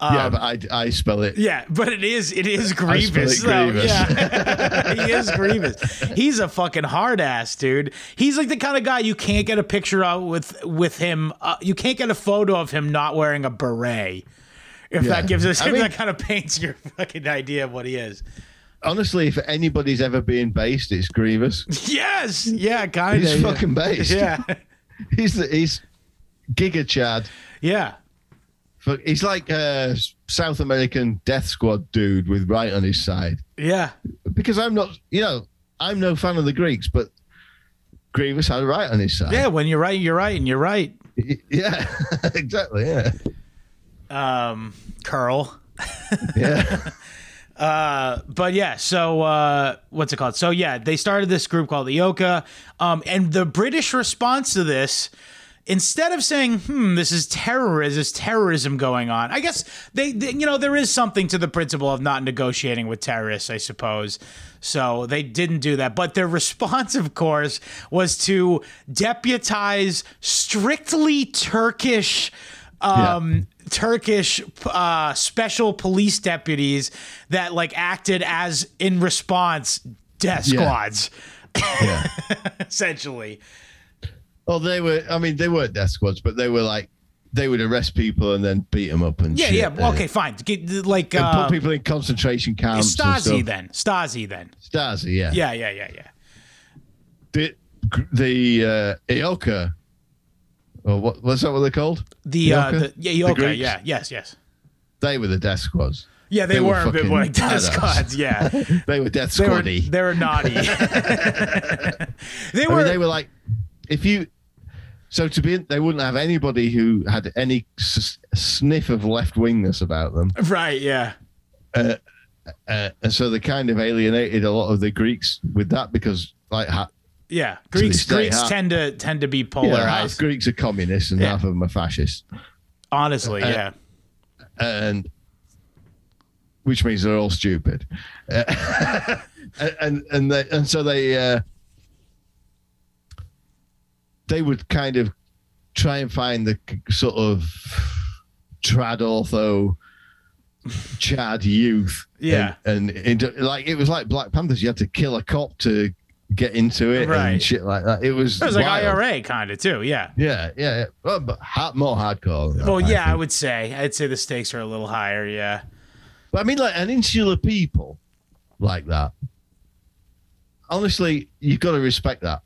yeah, but I, I spell it. Yeah, but it is it is grievous. it though. grievous. Yeah, he is grievous. He's a fucking hard ass, dude. He's like the kind of guy you can't get a picture of with with him. Uh, you can't get a photo of him not wearing a beret. If Yeah. that gives us, I if mean- that kind of paints your fucking idea of what he is. Honestly, if anybody's ever been based, it's Grievous. Yes, yeah, kind of. He's yeah. fucking based. Yeah, He's the, he's Giga Chad. yeah, He's like a South American death squad dude with right on his side. yeah. Because I'm not, you know, I'm no fan of the Greeks, but Grievous had right on his side. Yeah, when you're right, you're right, and you're right. Yeah, exactly. Yeah. Um, curl. Yeah. Uh, but yeah, so uh, what's it called? So yeah, they started this group called the EOKA, um, and the British response to this, instead of saying, "Hmm, this is terrorism, there's terrorism going on," I guess they, they, you know, there is something to the principle of not negotiating with terrorists, I suppose. So they didn't do that, but their response, of course, was to deputize strictly Turkish. Um, Turkish uh, special police deputies that like acted as in response death Yeah. squads, yeah. essentially. Well, they were. I mean, they weren't death squads, but they were like they would arrest people and then beat them up and Yeah, shit. yeah. well, Okay, fine. Get, like And uh, put people in concentration camps. Stasi then. Stasi then. Stasi, yeah. Yeah, yeah, yeah, yeah. The the uh, EOKA, or what? What's that? What they're called? The uh, the yeah, Greeks? yeah, yes, yes. They were the death squads. Yeah, they, They were were, a bit like death squads. Yeah, They were death they were they were naughty. they I were. mean, they were like, if you, so to be, they wouldn't have anybody who had any s- sniff of left wingness about them, right. Yeah. uh, and so they kind of alienated a lot of the Greeks with that because, like, ha- Yeah. Greeks day, Greeks half- tend to tend to be yeah, half polarized. Greeks are communists and Yeah. half of them are fascists, honestly, uh, yeah. and which means they're all stupid, Uh, and and and, they, and so they uh, they would kind of try and find the sort of trad ortho Chad youth, Yeah. and, and into, like it was like Black Panthers. You had to kill a cop to get into it Right. and shit like that. It was It was like wild. IRA kind of too. Yeah. Yeah, yeah, yeah. Well, but ha- more hardcore. Well, I yeah, I would say. I'd say the stakes are a little higher. Yeah. But I mean, like an insular people like that. Honestly, you've got to respect that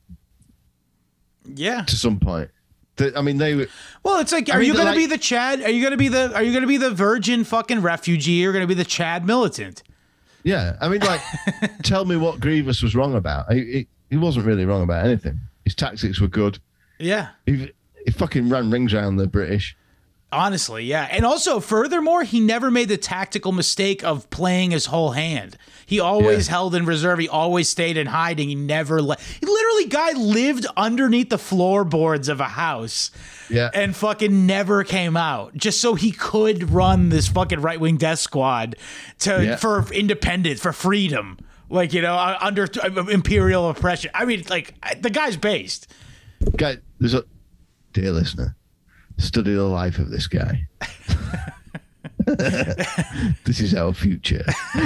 Yeah. to some point. The- I mean, they. Well, it's like, I are mean, you they're gonna be the Chad? Are you gonna be the? Are you gonna be the virgin fucking refugee? Or are gonna be the Chad militant? Yeah, I mean, like, tell me what Grievous was wrong about. He, he, he wasn't really wrong about anything. His tactics were good. Yeah. He, he fucking ran rings around the British. Honestly, yeah. And also, furthermore, he never made the tactical mistake of playing his whole hand. He always Yeah. held in reserve. He always stayed in hiding. He never let. He literally, guy lived underneath the floorboards of a house Yeah, and fucking never came out just so he could run this fucking right wing death squad to Yeah. for independence, for freedom. Like, you know, uh, under uh, imperial oppression. I mean, like, the guy's based. guy. There's a dear listener. Study the life of this guy. this is our future.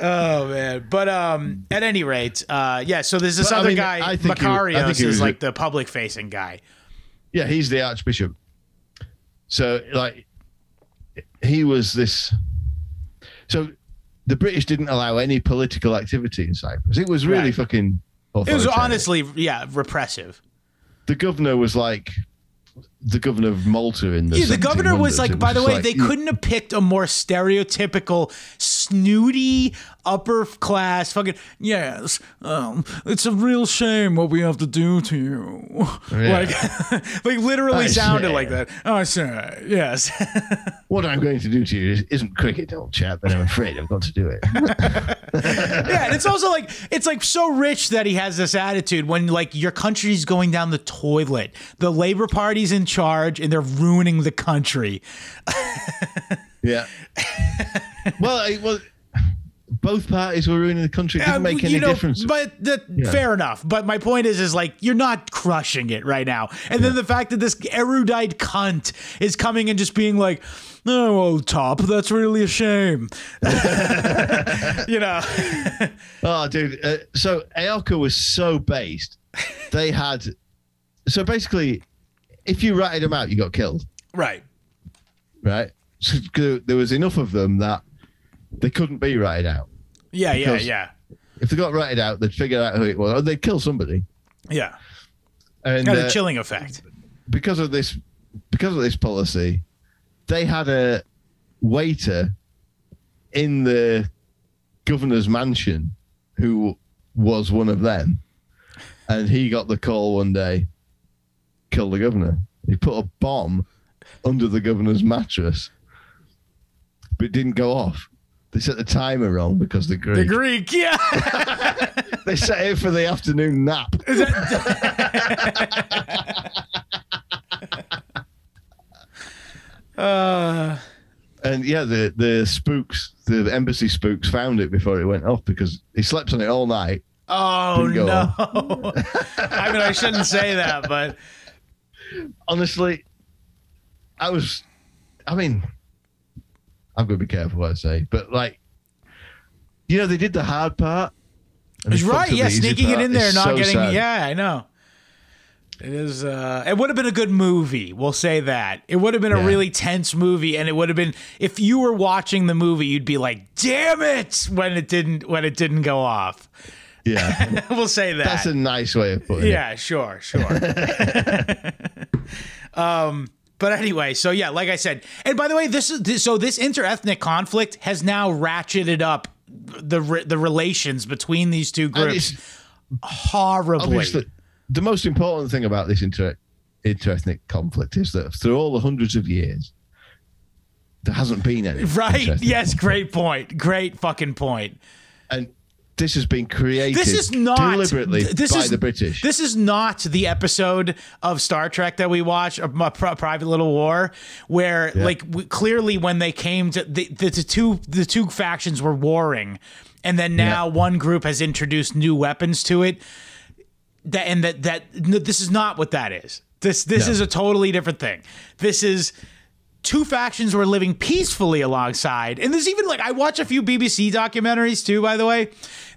Oh man, but um, at any rate, uh, yeah. So there's this But, I other mean, guy, I he- I he is like the public facing guy. Yeah, he's the Archbishop. So, like, he was this. So, the British didn't allow any political activity in Cyprus. It was really Right. fucking. It was honestly, yeah, repressive. the governor was like, the governor of Malta in the Yeah, the governor was like, It by the way, like, they couldn't have picked a more stereotypical, snooty, upper class fucking, yes, um, it's a real shame what we have to do to you. Like, like literally I sounded say. like that. Oh, say, yes. What I'm going to do to you is- isn't cricket, old chap, but I'm afraid I've got to do it. yeah, and it's also like it's like so rich that he has this attitude when like your country's going down the toilet. The Labor Party's in charge and they're ruining the country. yeah. well, it was. Both parties were ruining the country. It didn't Uh, make you know, difference. But the, fair enough. But my point is, is like you're not crushing it right now. And then the fact that this erudite cunt is coming and just being like, "Oh, well, top, that's really a shame." you know, Oh, dude. Uh, so EOKA was so based. They had. So basically, if you ratted them out, you got killed, right? right? So there was enough of them that they couldn't be ratted out. Yeah, yeah, yeah, If they got ratted out, they'd figure out who it was. Or they'd kill somebody. yeah. And Got uh, a chilling effect. because of this, because of this policy, they had a waiter in the governor's mansion who was one of them, and he got the call one day, kill the governor. He put a bomb under the governor's mattress, but it didn't go off. They set the timer wrong because the Greek. The Greek, yeah. they set it for the afternoon nap. uh, And yeah, the the spooks, the embassy spooks, found it before it went off because he slept on it all night. oh no. I mean, I shouldn't say that, but Honestly, I was, I mean, I'm going to be careful what I say, but like, you know, they did the hard part. It's right. Yeah, sneaking it in there, not so getting. sad. Yeah, I know. It is. uh It would have been a good movie. We'll say that. It would have been a really tense movie, and it would have been if you were watching the movie, you'd be like, "Damn it!" when it didn't when it didn't go off. Yeah, we'll say that. that's a nice way of putting it. yeah, sure, sure. um, but anyway, so yeah, like I said, and by the way, this is so this interethnic conflict has now ratcheted up the re- the relations between these two groups horribly. the most important thing about this inter interethnic conflict is that through all the hundreds of years, there hasn't been any. Right? Yes, great point. Great fucking point. and this has been created This is not deliberately this by is, the British. This is not the episode of Star Trek that we watch, of my Pri- Private Little War, where like we, clearly when they came to the, the, the two the two factions were warring, and then now one group has introduced new weapons to it. That and that that no, this is not what that is. This this No. is a totally different thing. This is two factions were living peacefully alongside. And there's even like I watch a few BBC documentaries too, by the way,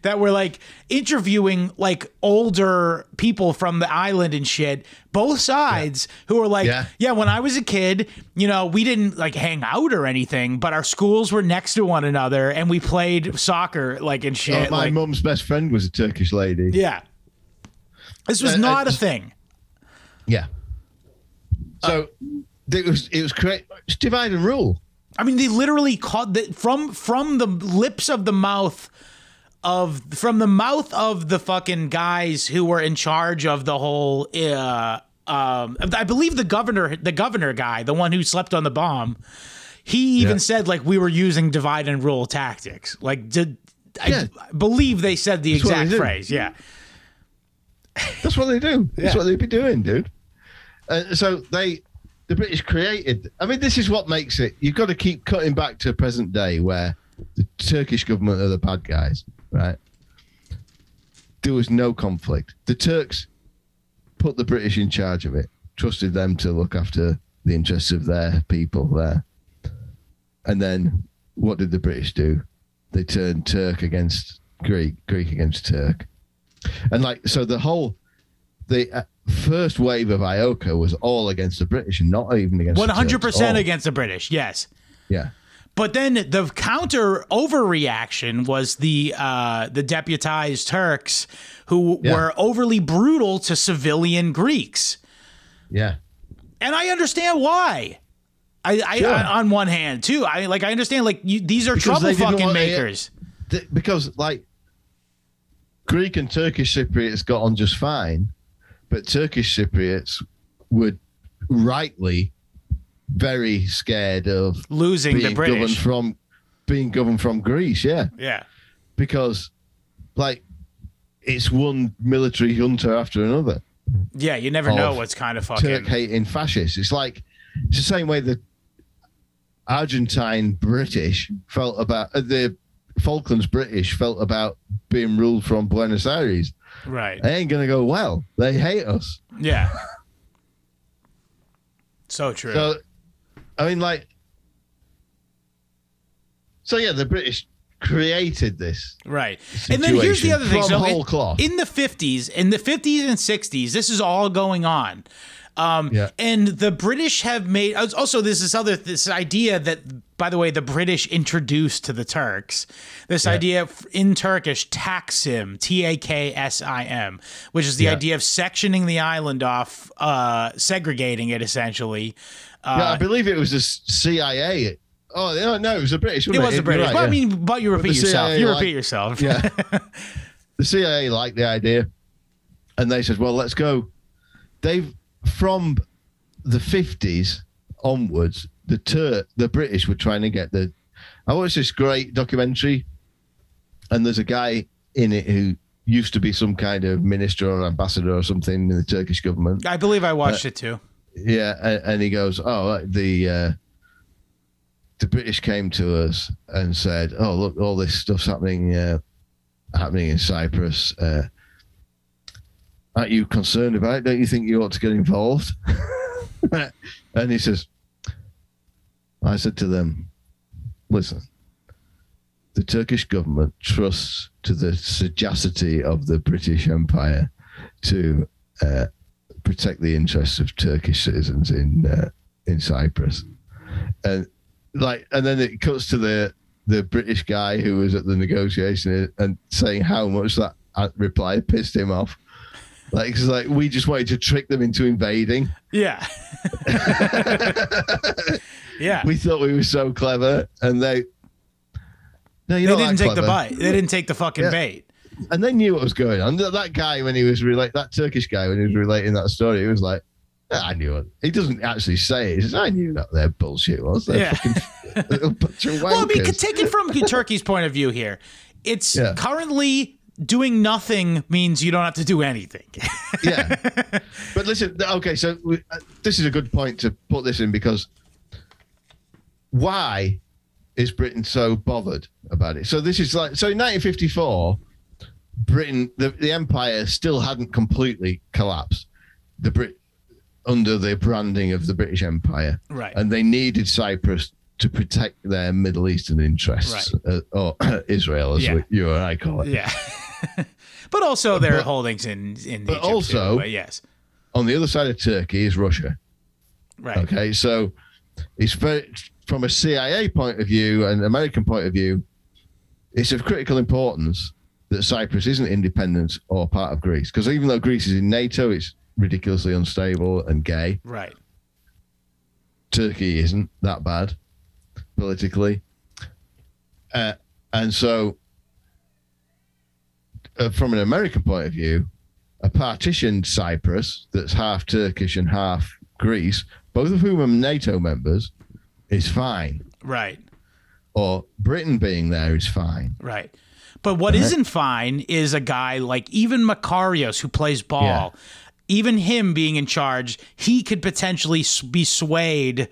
that were like interviewing like older people from the island and shit, both sides, who were like, Yeah. yeah. when I was a kid, you know, we didn't like hang out or anything, but our schools were next to one another and we played soccer like and Oh, shit. my like, mum's best friend was a Turkish lady. yeah. This was Uh, not uh, a thing. Yeah. So it was it was correct. It's divide and rule. I mean, they literally called the, from from the lips of the mouth of from the mouth of the fucking guys who were in charge of the whole. Uh, um, I believe the governor, the governor guy, the one who slept on the bomb. He even Yeah. said like we were using divide and rule tactics. Like, did I, Yeah. I believe they said the That's exact phrase? Yeah. That's what they do. That's Yeah. what they'd be doing, dude. Uh, so they, the British created. I mean, this is what makes it. You've got to keep cutting back to present day where the Turkish government are the bad guys, right? There was no conflict. The Turks put the British in charge of it, trusted them to look after the interests of their people there. And then what did the British do? They turned Turk against Greek, Greek against Turk. And like, so the whole, the uh, first wave of EOKA was all against the British and not even against One the hundred Turks. percent All- against the British. Yes. Yeah. But then the counter overreaction was the uh, the deputized Turks who Yeah. were overly brutal to civilian Greeks. Yeah. and I understand why. I, I, Sure. I on one hand too. I like I understand like you, these are Because trouble fucking makers. Th- because like Greek and Turkish Cypriots got on just fine, but Turkish Cypriots were rightly very scared of Losing the British. from being governed from Greece. Yeah, Yeah. because like it's one military junta after another. Yeah, you never know what's kind of fucking Turk hating fascists. It's like it's the same way the Argentine British felt about uh, the Falklands British felt about being ruled from Buenos Aires. Right. It ain't gonna go well. They hate us. Yeah. So true. So, I mean, like, so yeah, the British created this. Right. And then here's the other thing. from So whole cloth. in the 50s, in the 50s and 60s, this is all going on. Um, Yeah. And the British have made also this is other this idea that by the way the British introduced to the Turks this idea of- in Turkish Taksim T A K S I M which is the Yeah. idea of sectioning the island off uh, segregating it essentially yeah, I believe it was the CIA. Oh no, no, it was the British. it was the British right, but I mean but you repeat the yourself CIA you repeat yourself yeah. the CIA liked the idea, and they said, "Well, let's go." They've from the fifties onwards, the Tur the British were trying to get the. I watched this great documentary, and there's a guy in it who used to be some kind of minister or ambassador or something in the Turkish government. I believe I watched it too Yeah, and, and he goes, "Oh, the uh, the British came to us and said, "Oh, look, all this stuff's happening uh, happening in Cyprus. Aren't you concerned about it? Don't you think you ought to get involved?" and he says, "I said to them, listen." The Turkish government trusts to the sagacity of the British Empire to uh, protect the interests of Turkish citizens in uh, in Cyprus, and like, and then it cuts to the the British guy who was at the negotiation and saying how much that uh, reply pissed him off. Like, it's like we just wanted to trick them into invading. yeah yeah We thought we were so clever, and they no, you're not didn't take the bite they didn't take the fucking Yeah. bait and they knew what was going on. That, guy, when he was relate, that Turkish guy, when he was relating that story, he was like, "Ah, "I knew it." He doesn't actually say it. He says, "I knew that their bullshit was." They're Yeah. fucking little bunch of Well, I mean, take it from Turkey's point of view here. It's Yeah. currently doing nothing means you don't have to do anything. yeah. But listen, okay, so we, uh, this is a good point to put this in because why is Britain so bothered about it? So this is like so in 1954, Britain the, the empire still hadn't completely collapsed. The Brit under the branding of the British Empire, Right. And they needed Cyprus to protect their Middle Eastern interests, uh, or Israel, as Yeah. we, you and I call it. yeah. but also their But- holdings in in but Egypt also- too, but yes. On the other side of Turkey is Russia. Right. Okay, so it's very from a CIA point of view and American point of view, it's of critical importance that Cyprus isn't independent or part of Greece. Because even though Greece is in NATO, it's ridiculously unstable and gay. Right. Turkey isn't that bad politically. Uh, and so, uh, from an American point of view, a partitioned Cyprus that's half Turkish and half Greece, both of whom are NATO members, is fine. Right. Or Britain being there is fine. Right. But what not fine is a guy like even Makarios who plays ball. Yeah. Even him being in charge, he could potentially be swayed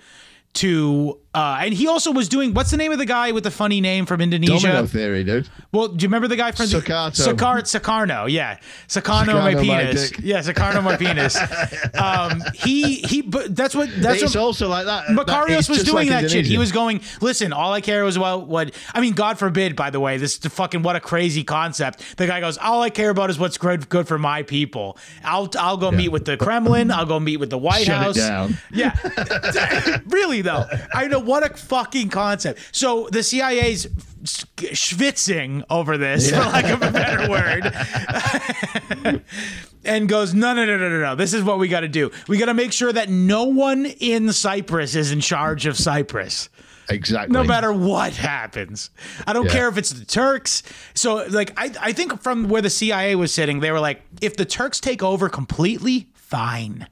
to. Uh, and he also was doing. What's the name of the guy with the funny name from Indonesia? Domino theory, dude. Well, do you remember the guy from the Sukarto. Sakar Sakarno? Yeah, Sakarno, my Sukarno, my penis. dick. yeah, Sakarno my penis. Um, he he. But that's what that's it's what. also like that. Makarios that- was doing like that shit. He was going, listen, all I care was about what I mean, God forbid, by the way, this is the fucking what a crazy concept. The guy goes, All I care about is what's good good for my people. I'll I'll go meet with the Kremlin, I'll go meet with the White Shut House. down. Yeah. really though. I know what a fucking concept. So the CIA's schwitzing over this, for lack of a better word, and goes, no, no, no, no, no, no. This is what we got to do. We got to make sure that no one in Cyprus is in charge of Cyprus. Exactly. No matter what happens. I don't Yeah. care if it's the Turks. So, like, I, I think from where the CIA was sitting, they were like, if the Turks take over completely, fine.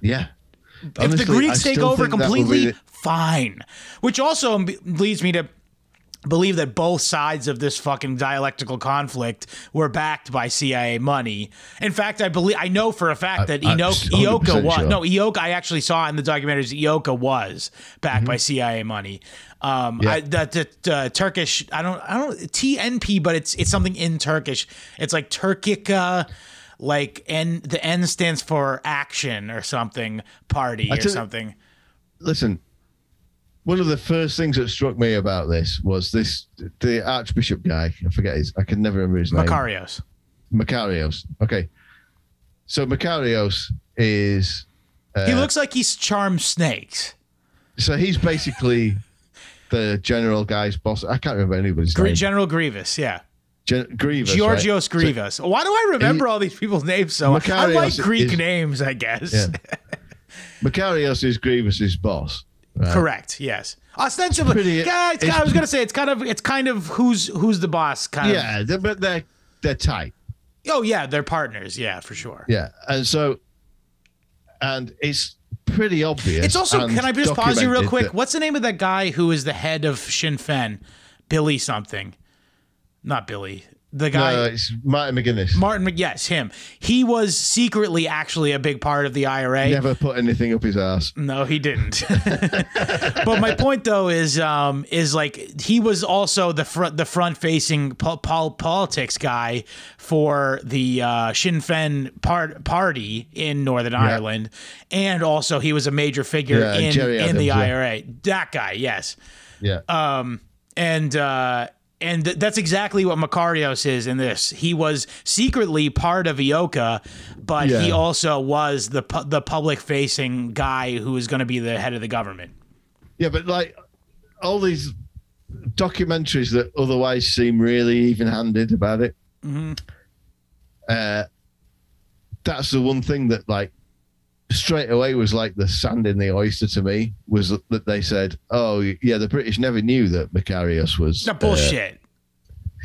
Yeah. If the Honestly, I Greeks take over completely, the- fine. Which also leads me to believe that both sides of this fucking dialectical conflict were backed by CIA money. In fact, I believe I know for a fact that 100% EOKA was sure. no EOKA. I actually saw in the documentaries EOKA was backed by CIA money. Um, Mm-hmm. Yeah. I, that that, uh, Turkish. I don't. I don't TNP, but it's it's something in Turkish. It's like Turkica. Like N, the N stands for action or something party or tell you- something. Listen, one of the first things that struck me about this was this the Archbishop guy. I forget his. I can never remember his name. Makarios. Makarios. Okay. So Makarios is uh, He looks like he's charmed snakes. so he's basically the general guy's boss. I can't remember anybody's name. General Grievous, yeah. Grievous. Georgios right? Grievous. Why do I remember all these people's names so? I like Greek is- names, I guess. Yeah. Makarios is Grievous's boss. right? Correct. Yes. Ostensibly, pretty- yeah, it's, it's- I was gonna say it's kind of it's kind of who's who's the boss kind of. Yeah, but they're they're tight. Oh yeah, they're partners. Yeah, for sure. Yeah, and so, and it's pretty obvious. It's also. Can I just pause you real quick? that- What's the name of that guy who is the head of Sinn Féin? Billy something. Not Billy. The guy. No, it's Martin McGuinness. Martin, yes, him. He was secretly actually a big part of the IRA. Never put anything up his ass. No, he didn't. but my point though is, um, is like he was also the front, the front facing po- pol- politics guy for the uh, Sinn Féin part party in Northern Ireland, and also he was a major figure Yeah, in Gerry in the Adams, yeah. IRA. That guy, yes, Yeah, um, and. Uh, and th- that's exactly what Makarios is in this. He was secretly part of EOKA, but he also was the pu- the public facing guy who was going to be the head of the government. yeah, but like all these documentaries that otherwise seem really even-handed about it. Mm-hmm. Uh, that's the one thing that like straight away was like the sand in the oyster to me was that they said, "Oh yeah, the British never knew that Makarios was That uh, bullshit.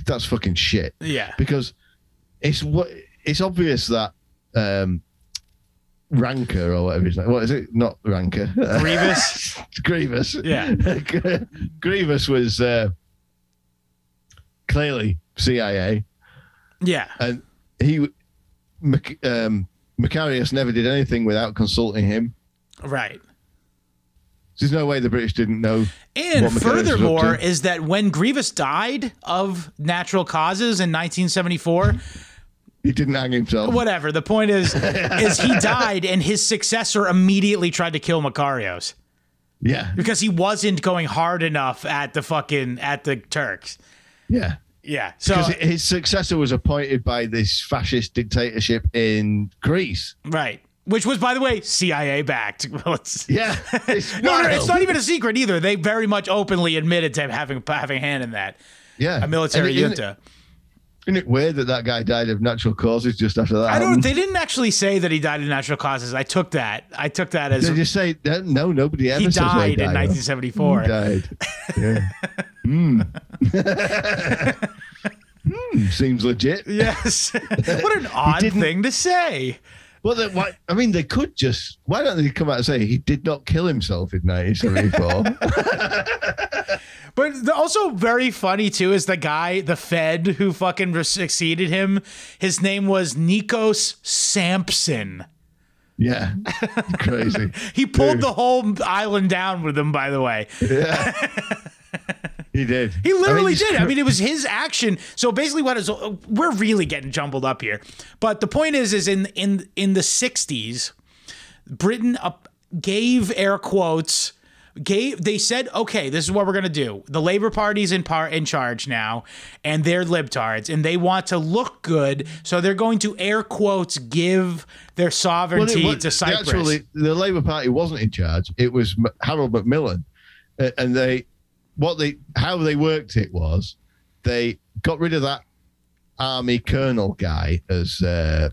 that's fucking shit." yeah. because it's what it's obvious that um Ranker or whatever his name. What is it? Not Ranker. Grievous. Grievous. Yeah. Grievous was uh, clearly CIA, Yeah. and he um, Makarios never did anything without consulting him. Right. There's no way the British didn't know. And what Makarios was up furthermore, is that when Grievous died of natural causes in 1974, He didn't hang himself. whatever. The point is, is he died, and his successor immediately tried to kill Makarios Yeah, because he wasn't going hard enough at the fucking at the Turks. yeah. Yeah. So Because his successor was appointed by this fascist dictatorship in Greece. right, which was by the way CIA backed. Yeah, it's No, no, it's not even a secret either. They very much openly admitted to having having a hand in that. yeah A military And it- junta. Isn't it weird that that guy died of natural causes just after that? I don't. They didn't actually say that he died of natural causes. I took that. I took that as They just say no. Nobody ever he why died in 1974. He died. Yeah. Hmm. Hmm, Seems legit. Yes. what an odd thing to say. Well, then why, I mean, they could just. Why don't they come out and say he did not kill himself in 1974? But also very funny too is the guy, the Fed who fucking succeeded him. His name was Nikos Sampson. yeah, crazy. He pulled Dude. the whole island down with him. By the way, He did. He literally it's did. I mean, it was his action. So basically, what is we're really getting jumbled up here. But the point is, is in in in the '60s, Britain up, gave air quotes. Gave they said, okay, this is what we're gonna do. The Labor Party's in par in charge now, and they're libtards, and they want to look good, so they're going to air quotes give their Well, sovereignty was- to Cyprus. Actually, the Labour Party wasn't in charge. It was Harold Macmillan, and they, what they, how they worked it was, they got rid of that army colonel guy as uh,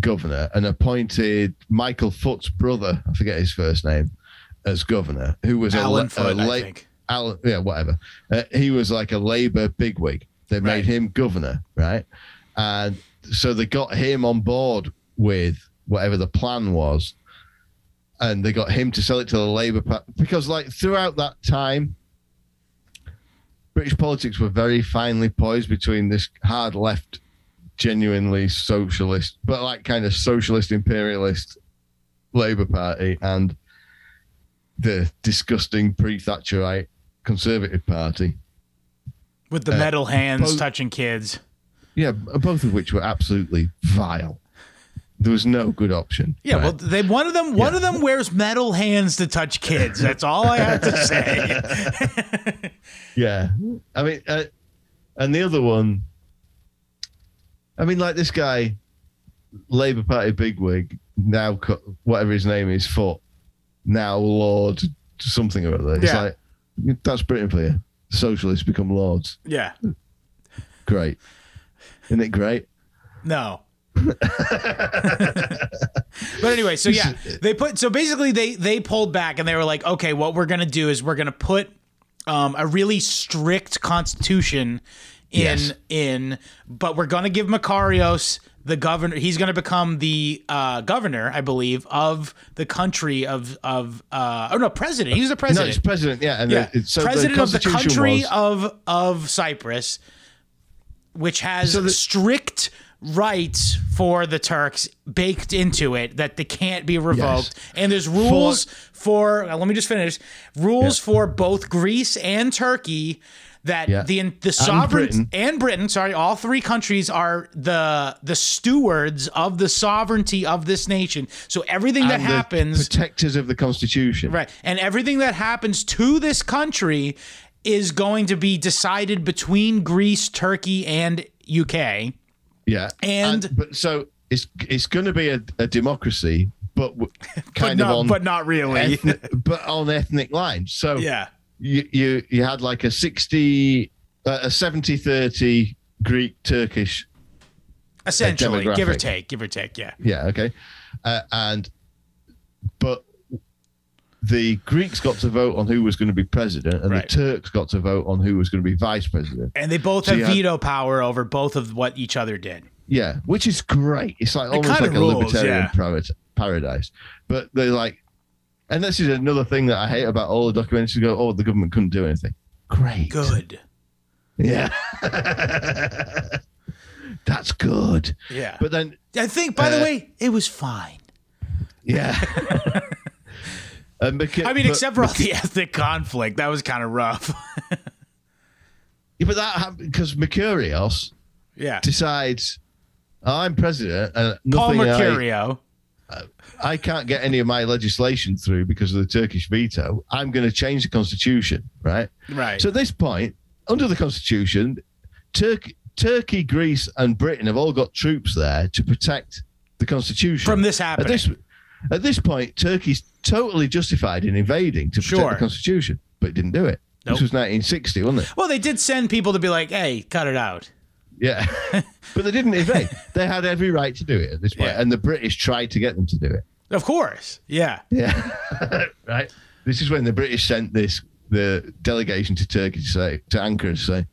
governor and appointed Michael Foot's brother, I forget his first name, as governor, who was Alan a, Foot, a I la- think. Alan, yeah, whatever. Uh, he was like a Labour bigwig. They Right. made him governor, right? And so they got him on board with whatever the plan was, and they got him to sell it to the Labour Party because, like, throughout that time, British politics were very finely poised between this hard left, genuinely socialist, but like kind of socialist imperialist Labour Party and the disgusting pre-Thatcherite Conservative Party. With the Uh, metal hands both- touching kids. Yeah, both of which were absolutely vile. There was no good option. Yeah, right? well, they one of them one Yeah. of them wears metal hands to touch kids. That's all I have to say. yeah. I mean, uh, and the other one, I mean, like this guy, Labour Party bigwig, now whatever his name is, Foot, now Lord something or other. It's Yeah. like that's Britain for you. Socialists become lords. yeah. Great, isn't it great? No. but anyway, so yeah, they put so basically they they pulled back and they were like, okay, what we're gonna do is we're gonna put um, a really strict constitution in Yes. in, but we're gonna give Makarios the governor. He's gonna become the uh, governor, I believe, of the country of of uh, oh no, president. He's the president. No, it's president. Yeah, and yeah, the, so president of the country was- of of Cyprus, which has So the- strict rights for the Turks baked into it that they can't be revoked. And there's rules for, uh, let me just finish rules for both Greece and Turkey that Yeah. the the sovereign Britain. and Britain, sorry, all three countries are the the stewards of the sovereignty of this nation. So everything that and the happens protectors of the Constitution. Right. And everything that happens to this country is going to be decided between Greece, Turkey, and UK. Yeah, And- but so it's it's going to be a, a democracy, but w- kind but of on but not really. ethnic, but on ethnic lines. So yeah. you you you had like a 60 uh, a 70 30 Greek Turkish Essentially, give or take, give or take, yeah. yeah okay uh, and but the Greeks got to vote on who was going to be president and Right. the Turks got to vote on who was going to be vice president And they both So have you had- veto power over both of what each other did. yeah which is great it's like almost kinda like a libertarian yeah. paradise but they're like and this is another thing that I hate about all the documentaries you go oh the government couldn't do anything great Good. Yeah. That's good. Yeah. But then, I think, by the Uh, way, it was fine. yeah. and Mc- I mean, but- except for all the ethnic conflict. That was kind of rough. Yeah, but that happened because Makarios yeah. decides, I'm president and Paul nothing I, Mercurio. I can't get any of my legislation through because of the Turkish veto. I'm going to change the constitution, right? Right. So at this point, under the constitution, Turkey, Turkey, Greece, and Britain have all got troops there to protect the constitution From this At happening. this, at this point, Turkey's totally justified in invading to protect Sure. the constitution, but it didn't do it. Nope. This was 1960, wasn't it? well, they did send people to be like, hey, cut it out. Yeah, but they didn't invade. they had every right to do it at this point, Yeah. and the British tried to get them to do it. Of course. Yeah. Yeah, right. This is when the British sent this the delegation to Turkey to say to Ankara to say,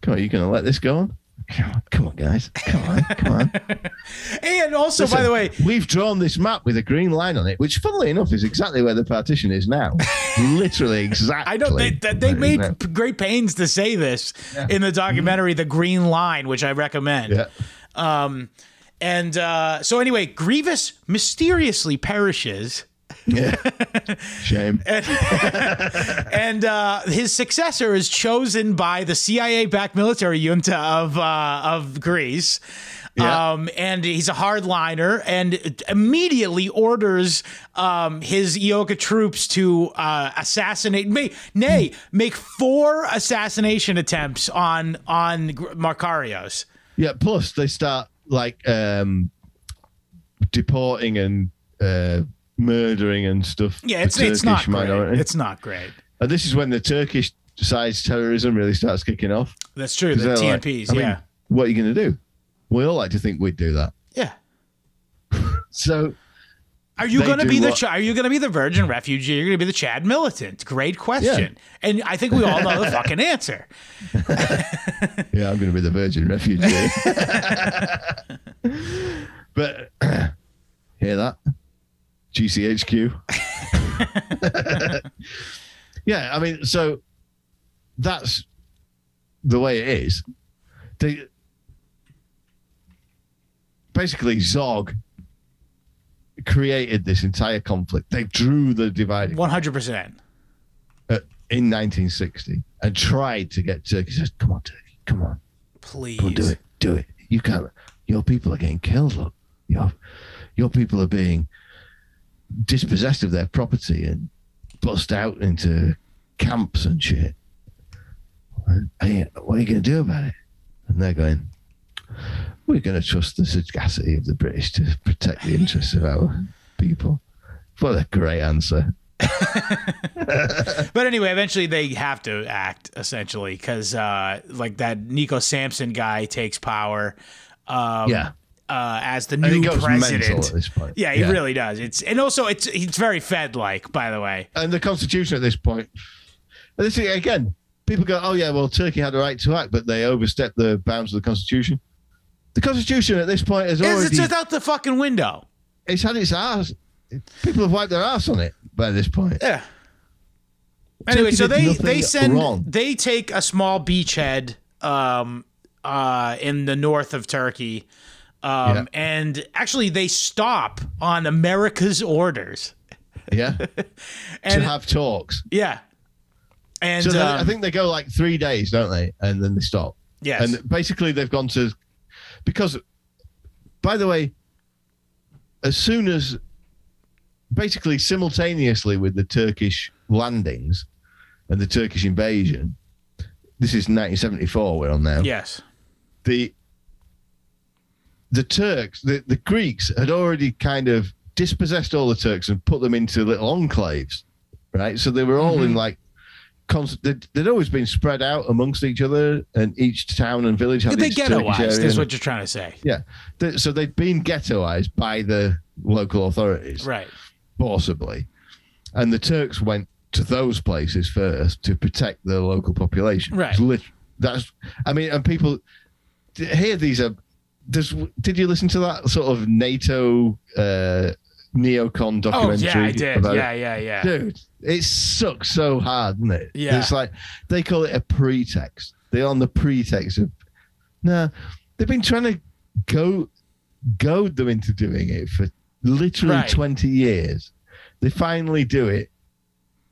"Come on, you're going to let this go on? Come on, come on, guys, come on, come on." And also, by the way, we've drawn this map with a green line on it, which, funnily enough, is exactly where the partition is now. Literally exactly. I know they, that they made great pains to say this in the documentary, The Green Line, which I recommend. Yeah. Um, and uh, so, anyway, Grivas mysteriously perishes, Yeah. Shame. and uh, his successor is chosen by the CIA-backed military junta of uh, of Greece. Yeah. Um, and he's a hardliner and immediately orders um, his EOKA troops to uh, assassinate, may, nay, make four assassination attempts on on Makarios. Yeah. Plus, they start like um, deporting and uh, murdering and stuff. Yeah, it's it's not great. It's not great. and this is when the Turkish side's terrorism really starts kicking off. That's true. The they're like, TMPs, I mean, yeah, what are you going to do? We all like to think we'd do that. yeah. So Are you going to be the what- Ch- Are you going to be the Virgin refugee? You're going to be the Chad militant. Great question. And I think we all know the fucking answer. yeah, I'm going to be the Virgin refugee. but hear that? GCHQ. yeah, I mean, so that's the way it is. They basically Zog created this entire conflict. They drew the dividing One hundred percent. uh, in 1960 and tried to get Turkey. Says, "Come on, Turkey, come on." Please. Go do it. Do it. You can't. Your people are getting killed. Look, your your people are being dispossessed of their property and bust out into camps and shit. And, hey, what are you going to do about it? And they're going. We're going to trust the sagacity of the British to protect the interests of our people. What a great answer. But anyway, eventually they have to act essentially because uh, like that Nico Sampson guy takes power. Um, Yeah. Uh, as the new president. mental at this point. Yeah, he really does. It's and also it's it's very Fed like, by the way. and the constitution at this point. And this is, again, people go, "Oh yeah, well, Turkey had a right to act, but they overstepped the bounds of the constitution." The constitution at this point has It's, already it's without the fucking window. it's had its ass. People have wiped their ass on it by this point. Yeah. Anyway, Turkey so they they send wrong. they take a small beachhead um uh in the north of Turkey. Um Yeah. and actually they stop on America's orders. Yeah, And to have talks. yeah. And So they, I um, think they go like three days, don't they? And then they stop. yes. And basically, they've gone to because, by the way, as soon as basically simultaneously with the Turkish landings and the Turkish invasion, this is 1974. We're on now. yes. The the Turks, the, the Greeks had already kind of dispossessed all the Turks and put them into little enclaves, right? So they were all Mm-hmm. in like. Const- they'd, they'd always been spread out amongst each other, and each town and village had They ghettoized is what you're trying to say. Yeah. So they'd been ghettoized by the local authorities, Right. forcibly. And the Turks went to those places first to protect the local population. Right. Lit- that's, I mean, and people here, these are, does, did you listen to that sort of NATO uh, neocon Oh yeah, I did. about? Yeah, yeah, yeah. Dude, it sucks so hard, doesn't it? Yeah. It's like they call it a pretext. They're on the pretext of no, they've been trying to go goad them into doing it for literally Right. 20 years. They finally do it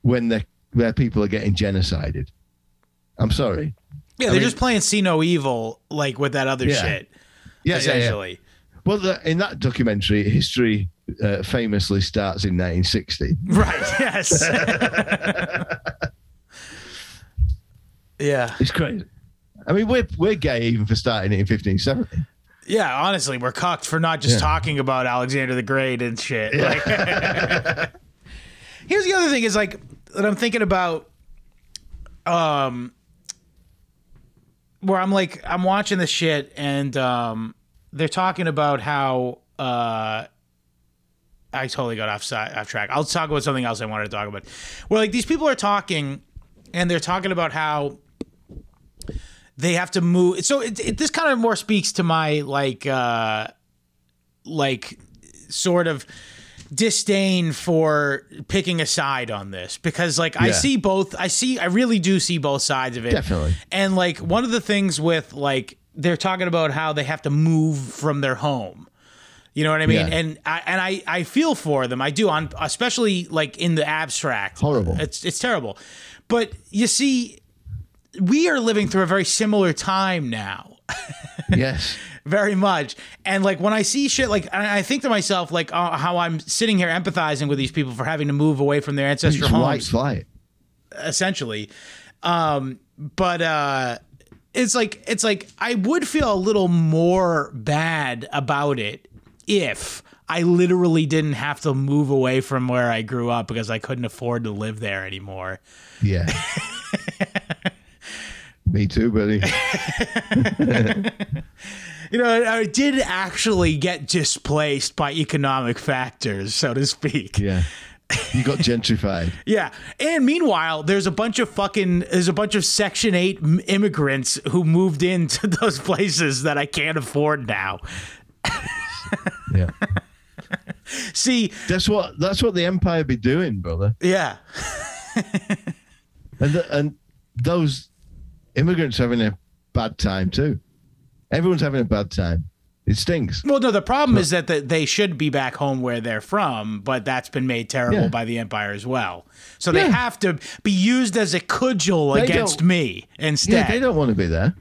when they their people are getting genocided. I'm sorry. Yeah, I they're mean- just playing see no evil like with that other Yeah. shit. Yeah, yeah, yeah. essentially. Well, the, in that documentary, history uh, famously starts in 1960. Right. Yes. yeah. It's crazy. I mean, we're we're gay even for starting it in 1570. Yeah. Honestly, we're cucked for not just Yeah. talking about Alexander the Great and shit. Like, here's the other thing: is like that I'm thinking about. Um. Where I'm like, I'm watching this shit, and um, they're talking about how uh, I totally got off side, off track. I'll talk about something else I wanted to talk about. Where like these people are talking, and they're talking about how they have to move. So it, it, this kind of more speaks to my like, uh, like, sort of disdain for picking a side on this because like I see both. I see. I really do see both sides of it. Definitely. And like one of the things with like they're talking about how they have to move from their home. You know what I mean? Yeah. And I and I I feel for them. I do on especially like in the abstract. Horrible. It's it's terrible. But you see we are living through a very similar time now. Yes. very much. And like when I see shit like I I think to myself like uh, how I'm sitting here empathizing with these people for having to move away from their ancestral It's homes flight. essentially. Um, but uh, it's like it's like I would feel a little more bad about it if I literally didn't have to move away from where I grew up because I couldn't afford to live there anymore. Yeah. Me too, buddy. You know, I did actually get displaced by economic factors, so to speak. Yeah. You got gentrified. Yeah. And meanwhile, there's a bunch of fucking there's a bunch of Section 8 immigrants who moved into those places that I can't afford now. Yeah. See, That's what that's what the empire be doing, brother. yeah. And th- and those immigrants are having a bad time too. Everyone's having a bad time. It stinks. Well, no, the problem is that the, they should be back home where they're from, but that's been made terrible Yeah. by the empire as well. So they Yeah. have to be used as a cudgel They against me Yeah, instead. they don't want to be there.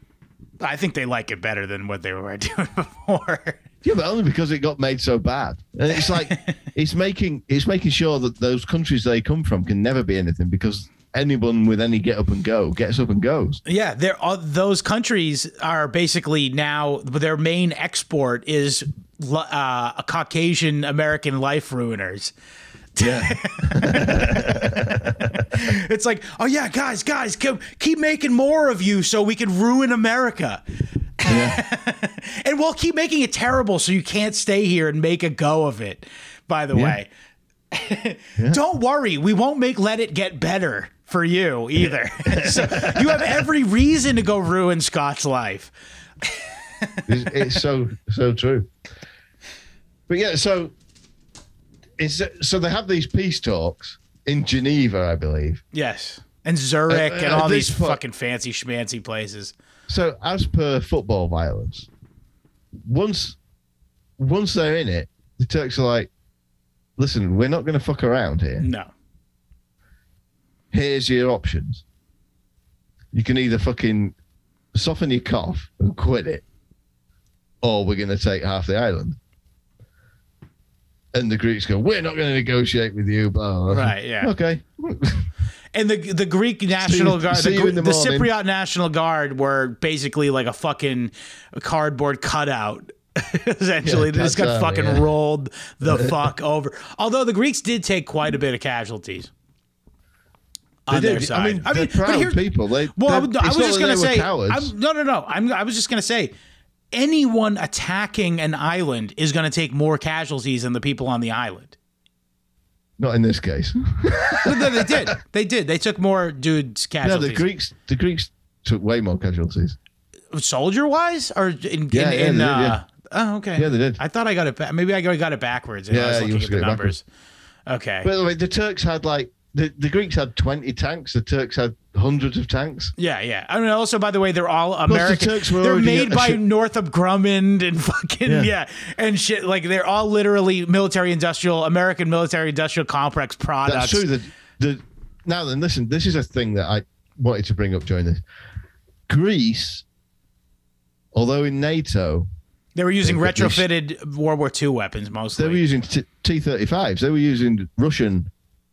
I think they like it better than what they were doing before. Yeah, but only because it got made so bad. And it's like it's making it's making sure that those countries they come from can never be anything because anyone with any get up and go gets up and goes. Yeah, there are those countries are basically now their main export is uh, a Caucasian American life ruiners. Yeah. It's like, oh yeah, guys, guys, keep, keep making more of you so we can ruin America. Yeah. and we'll keep making it terrible so you can't stay here and make a go of it. By the way, don't worry, we won't make let it get better for you either. so you have every reason to go ruin Scott's life. it's, it's so so true. But yeah, so it's so they have these peace talks in Geneva, I believe. Yes. And Zurich Uh, and all these po- fucking fancy schmancy places. So as per football violence, once once they're in it, the Turks are like, "Listen, we're not going to fuck around here. No. Here's your options. You can either fucking soften your cough and quit it, or we're going to take half the island." And the Greeks go, "We're not going to negotiate with you." Blah, blah. Right, yeah. Okay. And the the Greek National you- Guard, see the, the the. Cypriot National Guard were basically like a fucking cardboard cutout. Essentially, Yeah, they just got fucking yeah. rolled the fuck over. Although the Greeks did take quite a bit of casualties on their side. I mean, they're but proud here- people. They, Well, I, would- I was just that gonna say. I'm, no, no, no. I'm, I was just gonna say, anyone attacking an island is gonna take more casualties than the people on the island. Not in this case. But no, they did. They did. They took more dudes no, casualties. the Greeks. The Greeks took way more casualties. soldier wise or in Yeah, in, yeah, in did, uh, yeah. oh okay Yeah, they did. I thought I got it ba- maybe I got it backwards and I Yeah, was looking at the numbers okay By the way, the Turks had like the, the Greeks had twenty tanks. The Turks had hundreds of tanks. yeah yeah I mean also by the way they're all American The Turks were they're made a by shit- Northrop Grumman and fucking yeah. Yeah. and shit like they're all literally military industrial American military industrial complex products That's true. The, the now then, listen. This is a thing that I wanted to bring up during this. Greece, although in NATO they were using They've got these- retrofitted World War II weapons mostly they were using T thirty fives. They were using Russian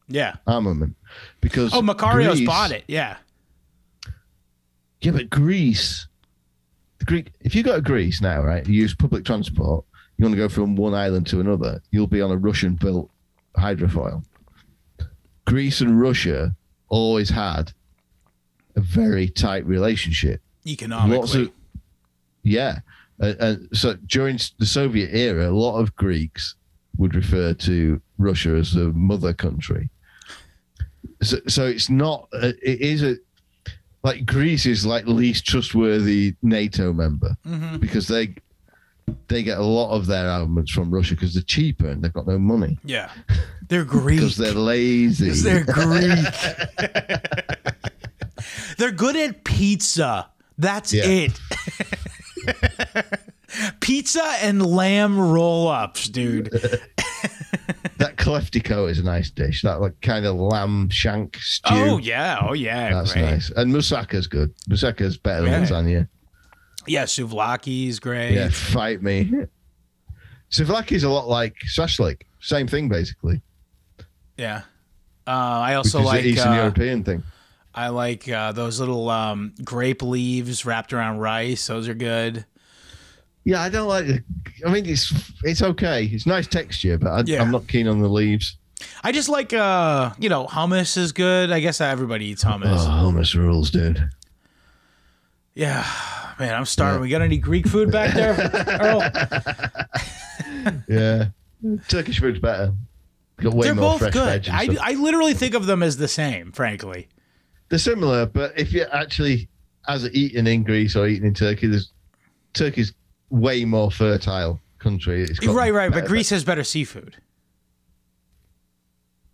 yeah armament because oh Makario's Greece- bought it yeah Yeah, but Greece, the Greek. If you go to Greece now, right, you use public transport. You want to go from one island to another. You'll be on a Russian-built hydrofoil. Greece and Russia always had a very tight relationship. economically Lots of, yeah, and, and so during the Soviet era, a lot of Greeks would refer to Russia as the mother country. So, so it's not. uh, It is a like Greece is like least trustworthy NATO member Mhm. because they they get a lot of their armaments from Russia because they're cheaper and they've got no money yeah they're Greek because they're lazy. Because they're Greek. they're good at pizza. That's Yeah. it. pizza and lamb roll ups, dude. that kleftiko is a nice dish. That like kind of lamb shank stew. Oh, yeah. Oh, yeah. That's great. nice. And moussaka's good. Moussaka's better than Yeah. lasagna. Yeah, souvlaki's great. Yeah, fight me. Souvlaki's a lot like shashlik. Same thing, basically. Yeah. Uh, I also is like an Eastern uh, European thing. I like uh, those little um, grape leaves wrapped around rice. Those are good. Yeah, I don't like. The, I mean, it's it's okay. It's nice texture, but I, Yeah. I'm not keen on the leaves. I just like uh, you know, hummus is good. I guess everybody eats hummus. Oh, hummus rules, dude. Yeah. Man, I'm starving. We got any Greek food back there? Earl? Yeah, Turkish food's better. Got way They're more both fresh good. I. I literally think of them as the same, frankly. They're similar, but if you're actually as eating in Greece or eating in Turkey, there's Turkey's way more fertile country. It's got Right, right. But Greece has better seafood.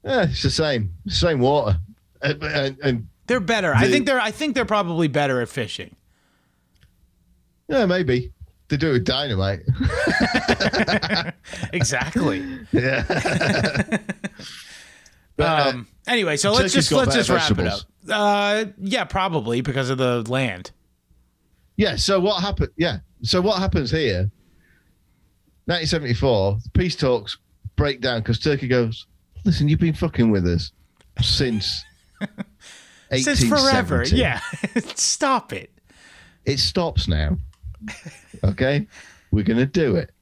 Yeah, it's the same, same water, and, and, and They're better. I think they're. I think they're probably better at fishing. yeah, maybe they do it with dynamite. Exactly. yeah, but, uh, um. Anyway, so let's just let's just wrap it up. Uh. Yeah, probably because of the land. yeah. So what happened? Yeah. So what happens here? 1974, the peace talks break down because Turkey goes, "Listen, you've been fucking with us since." Since forever. Yeah. Stop it. it stops now. Okay, we're gonna do it,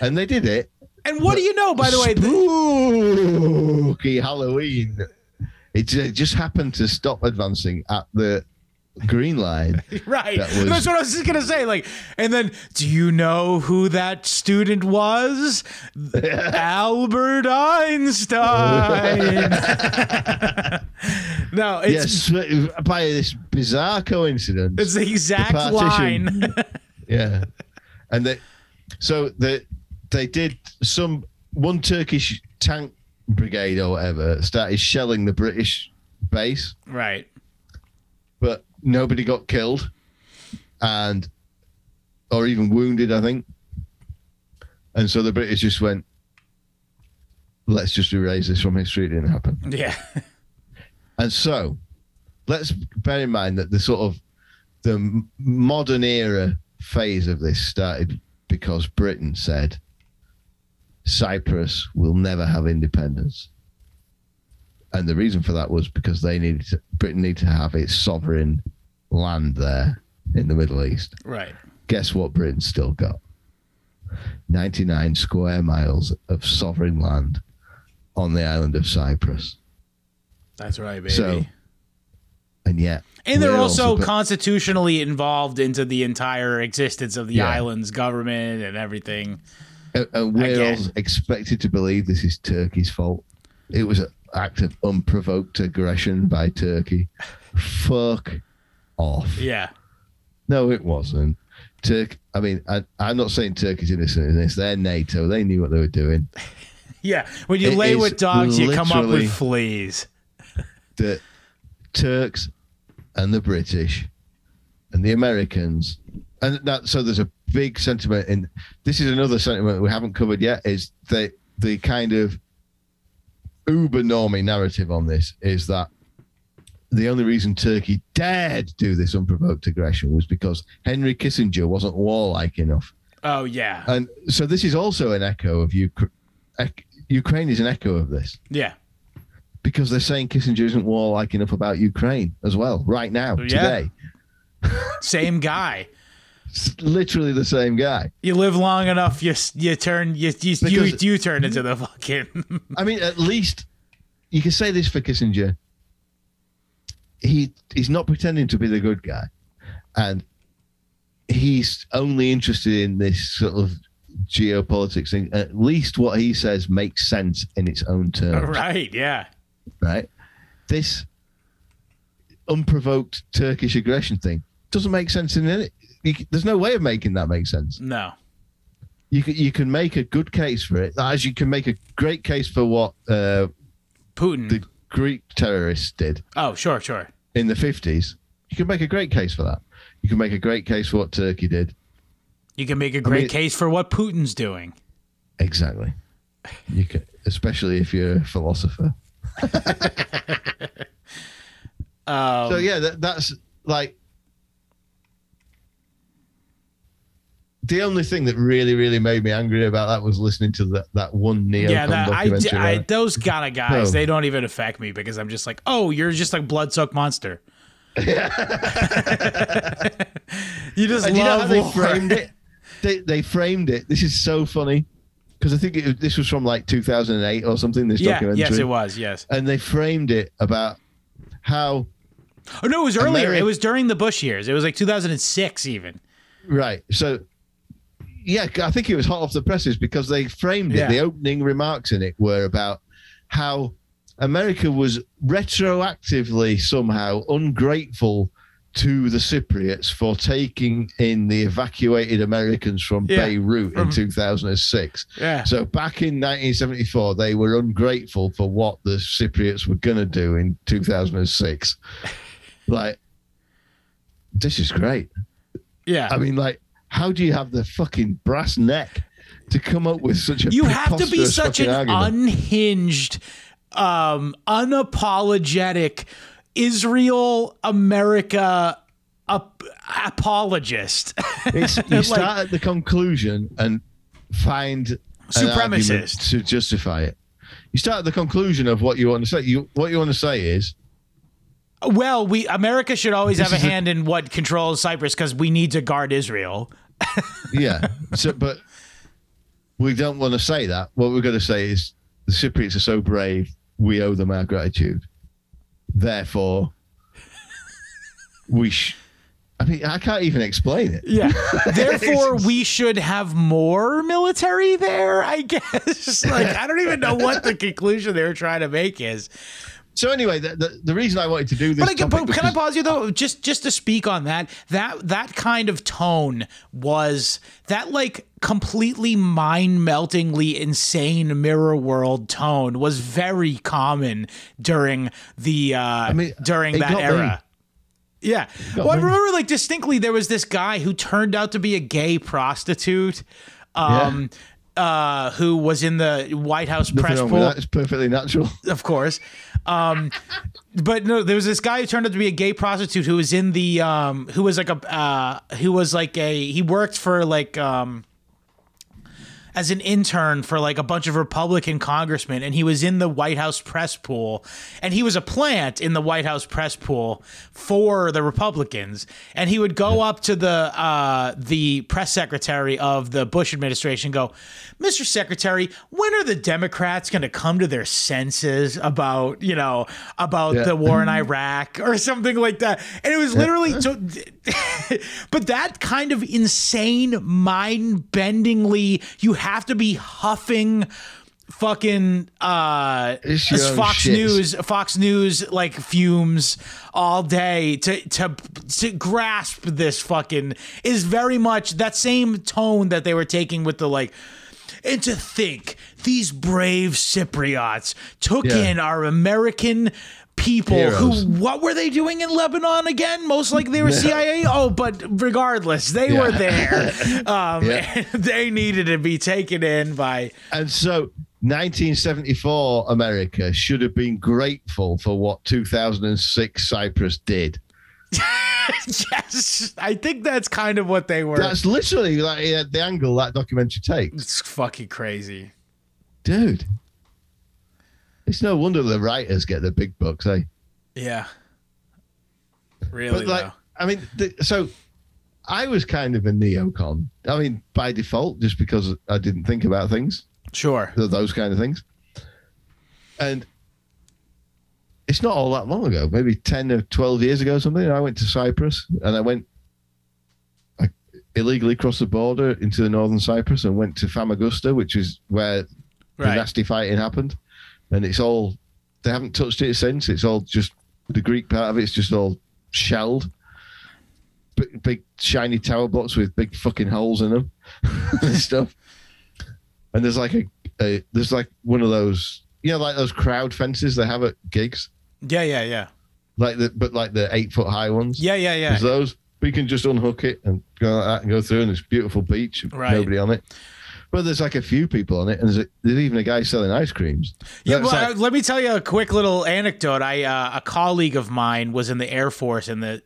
and they did it. And what do you know, by the way? spooky Halloween. It ju- just happened to stop advancing at the green line. Right. That was- That's what I was just gonna say. Like, and then, do you know who that student was? Albert Einstein. no, it's yes, by this bizarre coincidence. it's the exact The line. yeah, and they so they they did some one Turkish tank brigade or whatever started shelling the British base. right. but nobody got killed and or even wounded i think. And so the british just went let's just erase this from history. It didn't happen. Yeah. and so let's bear in mind that the sort of the modern era phase of this started because britain said cyprus will never have independence and the reason for that was because they needed to, britain needed to have its sovereign land there in the middle east Right. guess what Britain's still got? 99 square miles of sovereign land on the island of Cyprus. That's right, baby. So, and yet, and they're also but- constitutionally involved into the entire existence of the Yeah. island's government and everything. and, and we're all expected to believe this is Turkey's fault. It was an act of unprovoked aggression by Turkey. Fuck off. Yeah. No, it wasn't. Turk. I mean, I, I'm not saying Turkey's innocent in this. They're NATO. They knew what they were doing. Yeah. When you It lay with dogs, you come up with fleas. the Turks and the British and the Americans, and that so there's a big sentiment in this is another sentiment we haven't covered yet is the the kind of uber normie narrative on this is that the only reason Turkey dared do this unprovoked aggression was because Henry Kissinger wasn't warlike enough. Oh yeah. And so this is also an echo of Ukraine. Ukraine is an echo of this Yeah. because they're saying Kissinger isn't warlike enough about Ukraine as well, right now, Yeah. today. Same guy. It's literally the same guy. You live long enough, you you turn you you you, Because- you turn into the fucking I mean, at least you can say this for Kissinger. He he's not pretending to be the good guy, and he's only interested in this sort of geopolitics thing. At least what he says makes sense in its own terms. right. Yeah. right? This unprovoked Turkish aggression thing doesn't make sense in it. You, there's no way of making that make sense. No. You can, you can make a good case for it, as you can make a great case for what uh, Putin. the Greek terrorists did oh, sure, sure. in the 50s. You can make a great case for that. You can make a great case for what Turkey did. You can make a great mean- case for what Putin's doing. Exactly. You can, especially if you're a philosopher. Um, So yeah, that, that's like the only thing that really, really made me angry about that was listening to that that one neocon yeah, that, I, documentary. I, right? those kind of guys, No. they don't even affect me because I'm just like, oh, you're just like blood-sucked monster. you just and you know how love they war. framed it? they they framed it. This is so funny because I think it, this was from like 2008 or something. This Yeah, documentary. yes, it was. Yes. And they framed it about how Oh no, it was earlier. Ameri- It was during the Bush years. It was like 2006 even. right. So yeah, I think it was hot off the presses because they framed it. The opening remarks in it were about how America was retroactively somehow ungrateful to the Cypriots for taking in the evacuated Americans from Yeah, Beirut in 2006. Yeah. So back in 1974, they were ungrateful for what the Cypriots were going to do in 2006. like, this is great. Yeah. I mean, like, how do you have the fucking brass neck to come up with such a you have to be such an argument? unhinged, um, unapologetic Israel America ap- apologist. It's, you Like- start at the conclusion and find Supremacist. to justify it. You start at the conclusion of what you want to say. You what you want to say is well, we America should always This have a is a- hand in what controls Cyprus because we need to guard Israel. Yeah. so, but we don't want to say that. What we're going to say is the Cypriots are so brave. We owe them our gratitude. Therefore, we. Sh- I mean, I can't even explain it. Yeah. Therefore, we should have more military there, I guess. Like, I don't even know what the conclusion they were trying to make is. So anyway, the, the, the reason I wanted to do this. But, I, but can I pause you though? Just just to speak on that, that that kind of tone was that like completely mind meltingly insane mirror world tone was very common during the uh mean, during that got me. era. Yeah. Well, I remember like distinctly there was this guy who turned out to be a gay prostitute. Um uh who was in the White House Nothing press pool that. It's perfectly natural. of course. Um, but no, there was this guy who turned out to be a gay prostitute who was in the um, who was like a uh, who was like a he worked for like um, as an intern for like a bunch of Republican congressmen, and he was in the White House press pool, and he was a plant in the White House press pool for the Republicans, and he would go up to the uh, the press secretary of the Bush administration, and go, Mr. Secretary, when are the Democrats going to come to their senses about you know about Yeah. the war in Iraq or something like that? And it was literally. but that kind of insane, mind-bendingly, you have to be huffing fucking uh Fox shit. News Fox News like fumes all day to to to grasp this fucking is very much that same tone that they were taking with the like and to think these brave Cypriots took Yeah. in our American people Heroes. who what were they doing in Lebanon again? Most likely they were CIA. Oh, but regardless, they were there. Um, Yeah. they needed to be taken in by And so 1974 America should have been grateful for what 2006 Cyprus did. yes. I think that's kind of what they were. That's literally like uh, the angle that documentary takes. it's fucking crazy. Dude. It's no wonder the writers get the big bucks, eh? Yeah. Really But like, though. I mean, the, so I was kind of a neocon. I mean, by default, just because I didn't think about things, Sure. those kind of things. And it's not all that long ago, maybe 10 or 12 years ago or something. I went to Cyprus and I went I illegally crossed the border into the northern Cyprus and went to Famagusta, which is where the nasty fighting happened. And it's all, they haven't touched it since. It's all just, the Greek part of it's just all shelled. Big, big shiny tower blocks with big fucking holes in them and stuff. And there's like a, a, there's like one of those, you know, like those crowd fences they have at gigs, Yeah, yeah, yeah. like the, but like the eight foot high ones. Yeah, yeah, yeah. There's those. But you can just unhook it and go like that and go through, and it's beautiful beach, Right. nobody on it. But there's like a few people on it, and there's, a, there's even a guy selling ice creams. Yeah, well, like- uh, let me tell you a quick little anecdote. I uh, a colleague of mine was in the Air Force in the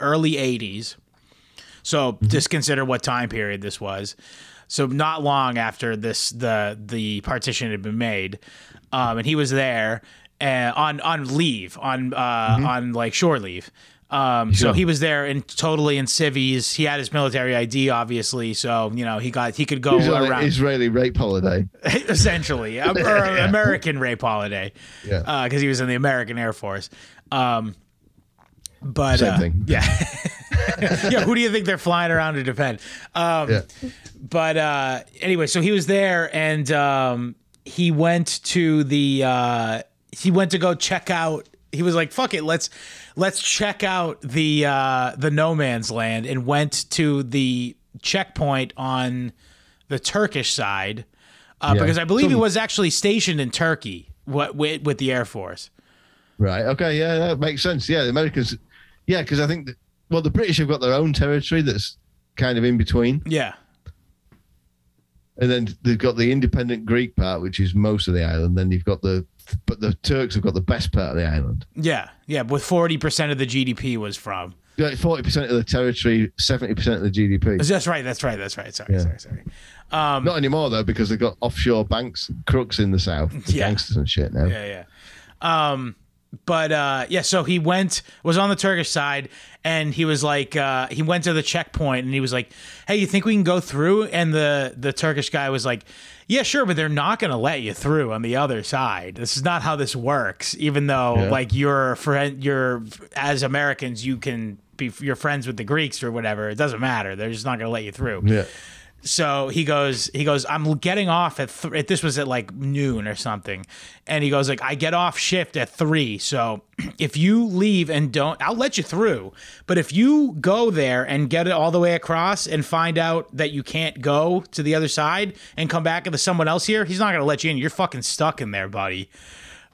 early '80s, so Mm-hmm. just consider what time period this was. So not long after this, the the partition had been made, um, and he was there uh, on on leave on uh, Mm-hmm. on like shore leave. Um, so he was there in totally in civvies. He had his military ID, obviously. So you know he got he could go He's on an around Israeli rape holiday. essentially, um, or American rape holiday, Yeah. because he was in the American Air Force. Um, but Same uh, thing. yeah, yeah. Who do you think they're flying around to defend? Um, Yeah. but uh, anyway, so he was there, and um, he went to the uh, he went to go check out. He was like, "Fuck it, let's let's check out the uh, the no man's land," and went to the checkpoint on the Turkish side uh, Yeah. because I believe he was actually stationed in Turkey what, with, with the Air Force. Right. Okay. Yeah, that makes sense. Yeah, the Americans. Yeah, because I think that, well, the British have got their own territory that's kind of in between, Yeah, and then they've got the independent Greek part, which is most of the island. Then you've got the, but the Turks have got the best part of the island. yeah, yeah. With forty percent of the GDP was from. Forty percent of the territory, seventy percent of the GDP. That's right. That's right. That's right. Sorry. Yeah. Sorry. Sorry. Um, Not anymore though, because they've got offshore banks, crooks in the south, the Yeah. gangsters and shit now. Yeah, yeah. Um, but uh, yeah, so he went was on the Turkish side, and he was like, uh, he went to the checkpoint, and he was like, "Hey, you think we can go through?" And the the Turkish guy was like, "Yeah, sure, but they're not going to let you through on the other side. This is not how this works. Even though Yeah. like you're friend, you're as Americans, you can." Be, you're friends with the Greeks or whatever. It doesn't matter. They're just not going to let you through Yeah. So he goes he goes i'm getting off at, th- at this was at like noon or something. And he goes like i get off shift at three so if you leave and don't i'll let you through. But if you go there and get it all the way across and find out that you can't go to the other side and come back there's someone else here he's not going to let you in. You're fucking stuck in there buddy.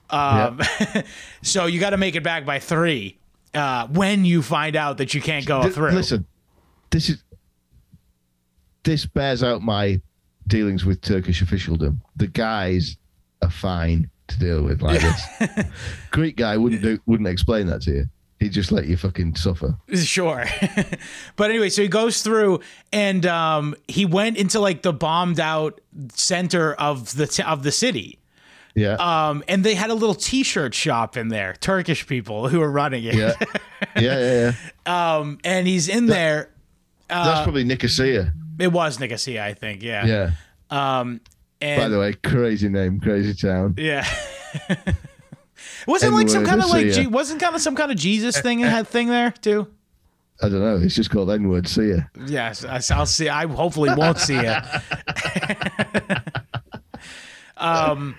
Um, so you got to make it back by three uh, when you find out that you can't go Th- through. Listen, this is this bears out my dealings with Turkish officialdom. The guys are fine to deal with like this. Greek guy wouldn't do wouldn't explain that to you. He'd just let you fucking suffer. Sure. but anyway, so he goes through and um, he went into like the bombed out center of the t- of the city. Yeah. Um, and they had a little t-shirt shop in there, Turkish people who were running it. yeah. Yeah, yeah, yeah. Um, and he's in there. That's probably Nicosia. It was Nicosia, I think. Yeah. Yeah. Um, and By the way, crazy name, crazy town. yeah. wasn't like some kind of like. Je- wasn't kind of some kind of Jesus thing had thing there too. I don't know. It's just called N word. See ya. Yes, I'll see. I hopefully won't see it. um,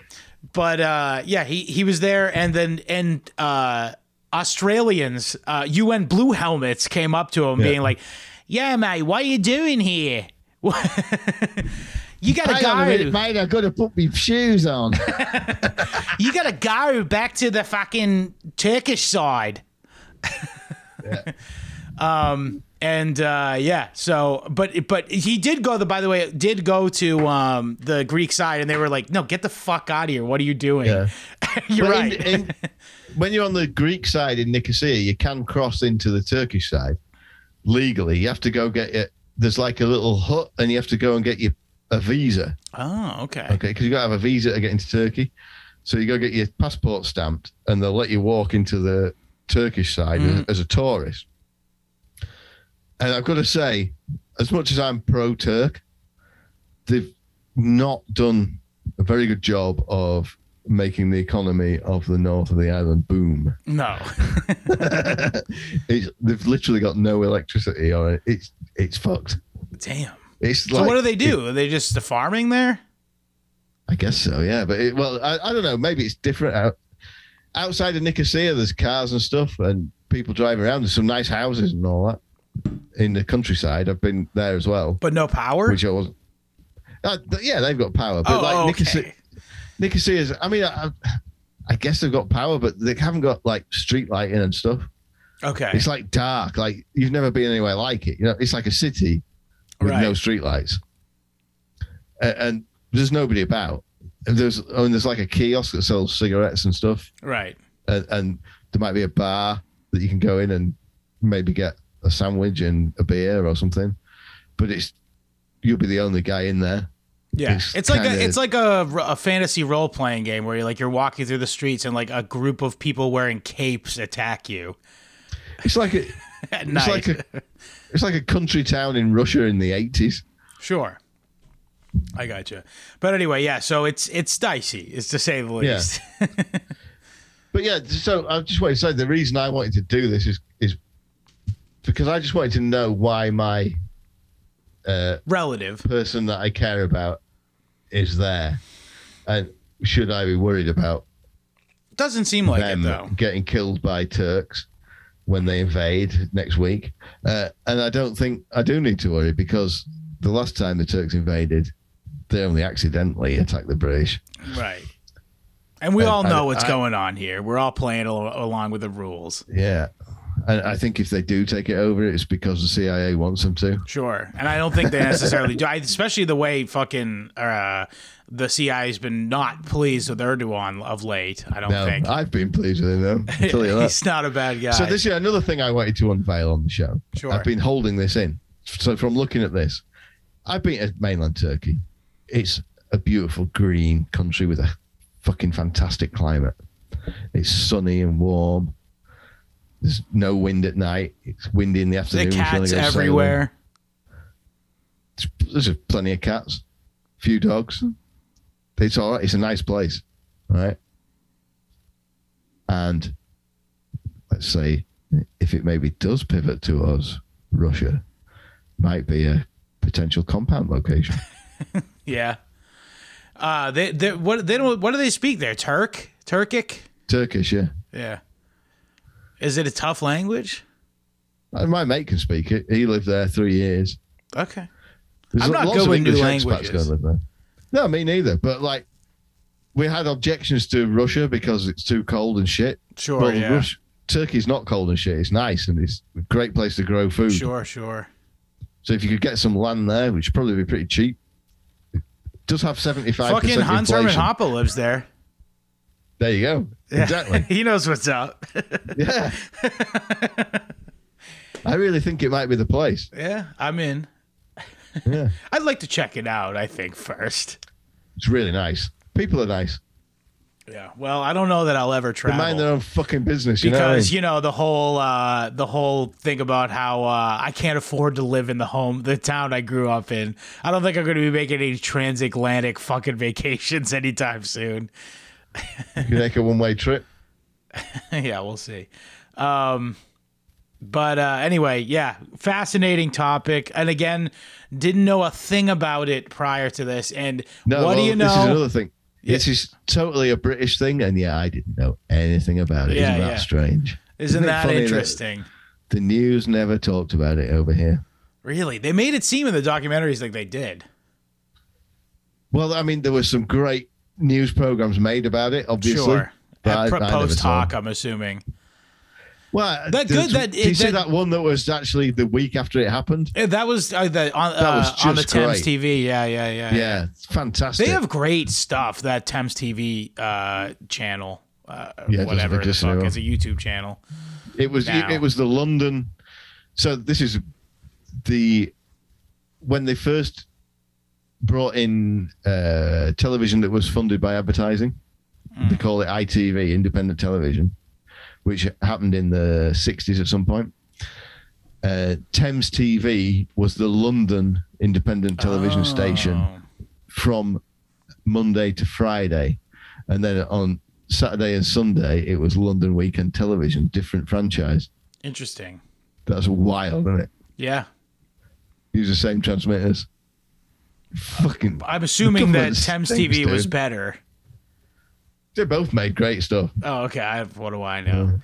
but uh, yeah, he he was there, and then and uh, Australians, uh, UN blue helmets came up to him, being like, "Yeah, mate, what are you doing here? you gotta Hang on minute, go. mate. I've got to put my shoes on. You gotta go back to the fucking Turkish side." Um and uh yeah so but but he did go the by the way did go to um the Greek side and they were like no get the fuck out of here what are you doing Yeah. you're in- right in- when you're on the Greek side in Nicosia, you can cross into the Turkish side legally. You have to go get it. There's like a little hut, and you have to go and get your a visa. oh okay Okay, because you got to have a visa to get into Turkey. So you go get your passport stamped, and they'll let you walk into the Turkish side as, as a tourist. And I've got to say, as much as I'm pro Turk, they've not done a very good job of making the economy of the north of the island boom. no it's, they've literally got no electricity on it. It's it's fucked. damn It's so what do they do are they just farming there I guess so, yeah. But it, well, I, I don't know. Maybe it's different out outside of Nicosia. There's cars and stuff, and people driving around. There's some nice houses and all that in the countryside. I've been there as well, but no power which I was. Uh, yeah, they've got power, but oh like okay Nicosia, Nicosia's. I mean, I, I guess they've got power, but they haven't got like street lighting and stuff. okay It's like dark. Like you've never been anywhere like it. You know, it's like a city with Right. no streetlights, and, and there's nobody about. And there's oh, and there's like a kiosk that sells cigarettes and stuff, right and, and there might be a bar that you can go in and maybe get a sandwich and a beer or something. But it's you'll be the only guy in there. Yeah It's it's, like a it's like a, a fantasy role playing game where you're like you're walking through the streets and like a group of people wearing capes attack you It's like a, at it's night. like a, it's like a country town in Russia in the eighties. Sure. I got you. But anyway, yeah. So it's it's dicey, is to say the least. Yeah. But yeah, so I just wanted to say the reason I wanted to do this is is because I just wanted to know why my uh, Relative. person that I care about is there, and should I be worried about Doesn't seem like them it though. getting killed by Turks when they invade next week? Uh, and I don't think I do need to worry because the last time the Turks invaded, they only accidentally attacked the British. Right. And we all know I- what's I- going on here. We're all playing al- along with the rules. Yeah. And I think if they do take it over, it's because the CIA wants them to. Sure. And I don't think they necessarily do. I, especially the way fucking uh, the CIA's been not pleased with Erdogan of late. I don't No, think. I've been pleased with him, though. Tell you. He's not a bad guy. So this is another thing I wanted to unveil on the show. Sure. I've been holding this in. So from looking at this, I've been to mainland Turkey. It's a beautiful green country with a fucking fantastic climate. It's sunny and warm. There's no wind at night. It's windy in the afternoon. you cats everywhere. There's plenty of cats, few dogs. It's all right. It's a nice place, right? And let's say if it maybe does pivot towards Russia, might be a potential compound location. Yeah. Uh, they, they what they don't what do they speak there? Turk, Turkic. Turkish, yeah. Yeah. Is it a tough language? Uh, my mate can speak it. He lived there three years. Okay. There's I'm not going to of with new English expats languages. go live there. No, me neither. But like, we had objections to Russia because it's too cold and shit. Sure. Well, yeah. Turkey's not cold and shit. It's nice and it's a great place to grow food. Sure. Sure. So if you could get some land there, which would probably be pretty cheap, it does have seventy five Fucking Hans Hermann inflation. Hoppe lives there. There you go. Yeah. Exactly. he knows what's up. yeah. I really think it might be the place. yeah, I'm in. Yeah. I'd like to check it out. I think first. It's really nice. People are nice. Yeah. Well, I don't know that I'll ever They travel. mind their own fucking business. You know I because mean? you know the whole uh, the whole thing about how uh, I can't afford to live in the home the town I grew up in. I don't think I'm going to be making any transatlantic fucking vacations anytime soon. You can make a one way trip. yeah, we'll see. Um, but uh, anyway, yeah, fascinating topic. And again, didn't know a thing about it prior to this. And No, what do well, you This is another thing. This is totally a British thing, and yeah, I didn't know anything about it. Yeah, Isn't that yeah. strange? Isn't it that interesting? The news never talked about it over here. Really, they made it seem in the documentaries like they did. Well, I mean, there were some great news programs made about it, obviously. Sure. but pro- I, post hoc, I'm assuming. Well, That good that- do you see that- one that was actually the week after it happened? Eh, That was uh, the, on, That was uh, on the Thames great. TV. Yeah, yeah, yeah. Yeah, fantastic. They have great stuff. That Thames TV uh, channel, uh, Yeah, it whatever the fuck, it's a YouTube channel. It was now. it was the London. So this is the when they first brought in uh, television that was funded by advertising. They call it ITV, independent television, which happened in the '60s at some point. Uh, Thames TV was the London independent television station Oh, from Monday to Friday, and then on Saturday and Sunday it was London Weekend Television, different franchise. Interesting. That's wild, isn't it? Yeah, Use the same transmitters. Fucking, I'm assuming that Thames TV was better. they both made great stuff. Oh, okay. I, what do I know?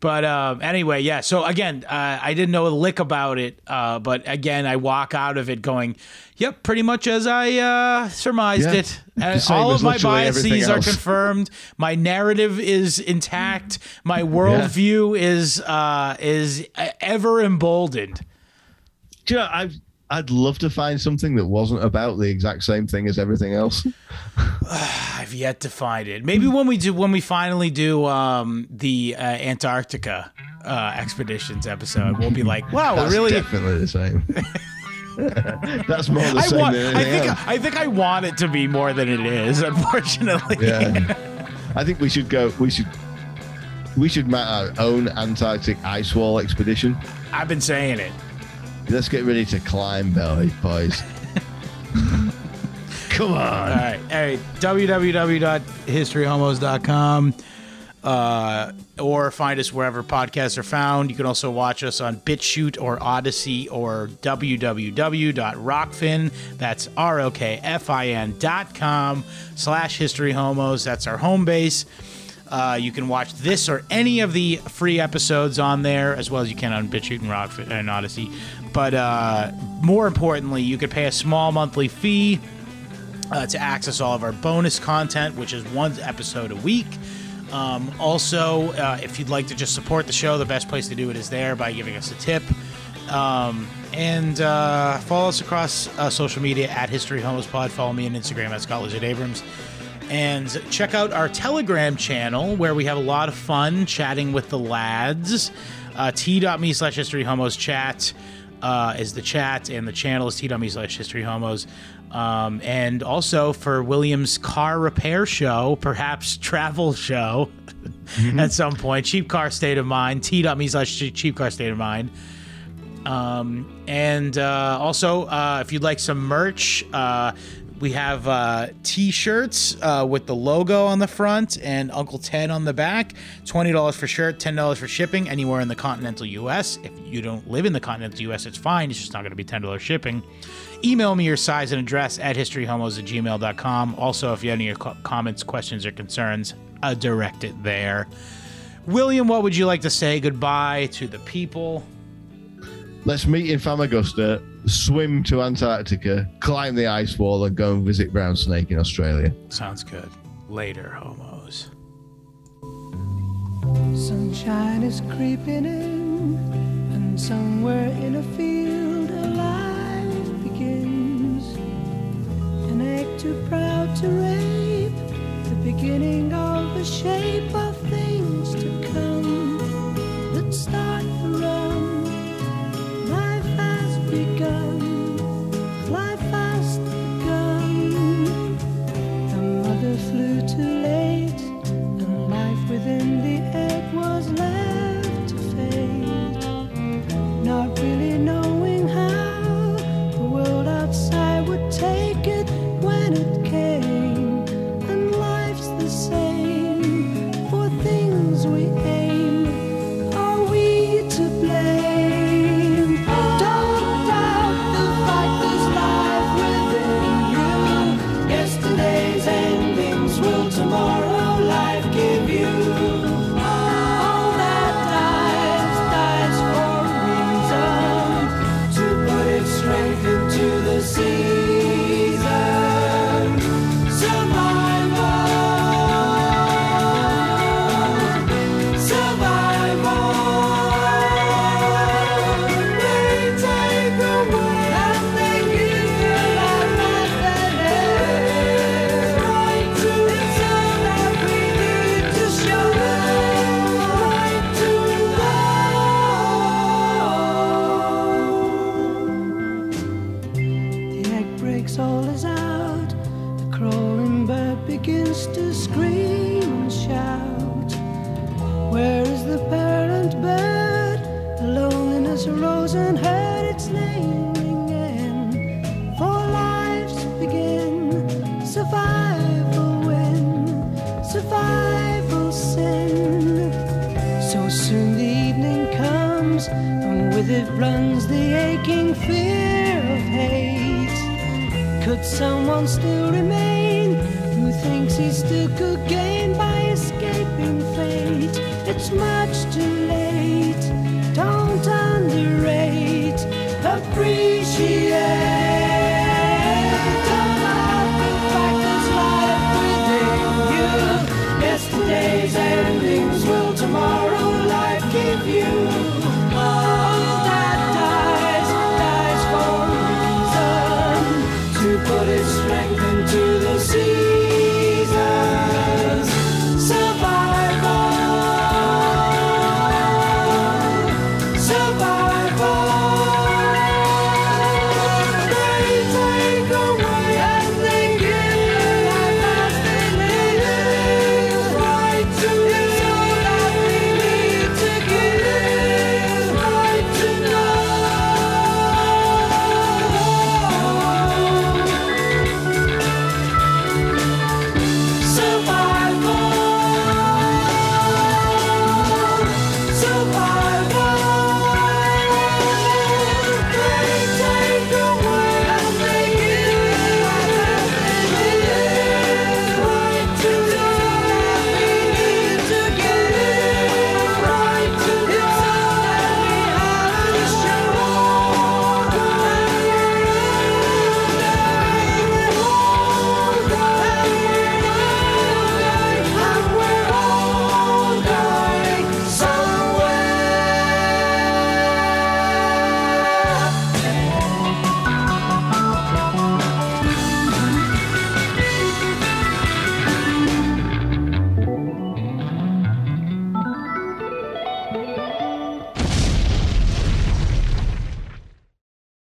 But um, anyway, yeah. So again, uh, I didn't know a lick about it. Uh, but again, I walk out of it going, "Yep, pretty much as I uh, surmised Yeah. it. And all of my biases are confirmed. My narrative is intact. My worldview is uh, is ever emboldened. Do you know, I've, I'd love to find something that wasn't about the exact same thing as everything else. I've yet to find it. Maybe when we do, when we finally do um, the uh, Antarctica uh, expeditions episode, we'll be like, "Wow, That's really." definitely the same. That's more the I same want. than I anything think. else. I think I want it to be more than it is. Unfortunately. Yeah. I think we should go. We should we should make our own Antarctic ice wall expedition. I've been saying it. Let's get ready to climb, Belly boys. Come on. All right. All right. www.historyhomos.com uh, or find us wherever podcasts are found. You can also watch us on BitChute or Odysee or www.rokfin. That's R O K F I N dot com slash history homos. That's our home base. Uh, you can watch this or any of the free episodes on there, as well as you can on BitChute and Rock and Odysee. But uh, more importantly, you could pay a small monthly fee uh, to access all of our bonus content, which is one episode a week. Um, also, uh, if you'd like to just support the show, the best place to do it is there by giving us a tip. Um, and uh, follow us across uh, social media at History Homos Pod. Follow me on Instagram at Scott Lizard Abrams. And check out our Telegram channel where we have a lot of fun chatting with the lads. Uh, t.me slash history homos chat uh, is the chat, and the channel is t.me slash history homos. Um, and also for William's car repair show, perhaps travel show at some point. Cheap car state of mind, t.me slash cheap car state of mind. Um, and uh, also, uh, if you'd like some merch, uh, we have uh, t-shirts uh, with the logo on the front and Uncle Ted on the back. Twenty dollars for shirt, ten dollars for shipping anywhere in the continental U.S. If you don't live in the continental U.S., it's fine. It's just not going to be ten dollars shipping. Email me your size and address at historyhomos at gmail.com. Also, if you have any comments, questions, or concerns, uh, direct it there. William, what would you like to say goodbye to the people? Let's meet in Famagusta, swim to Antarctica, climb the ice wall, and go and visit Brown Snake in Australia. Sounds good. Later, homos. Sunshine is creeping in, and somewhere in a field a life begins. An egg too proud to rape, the beginning of the shape of things to come. Let's start the run.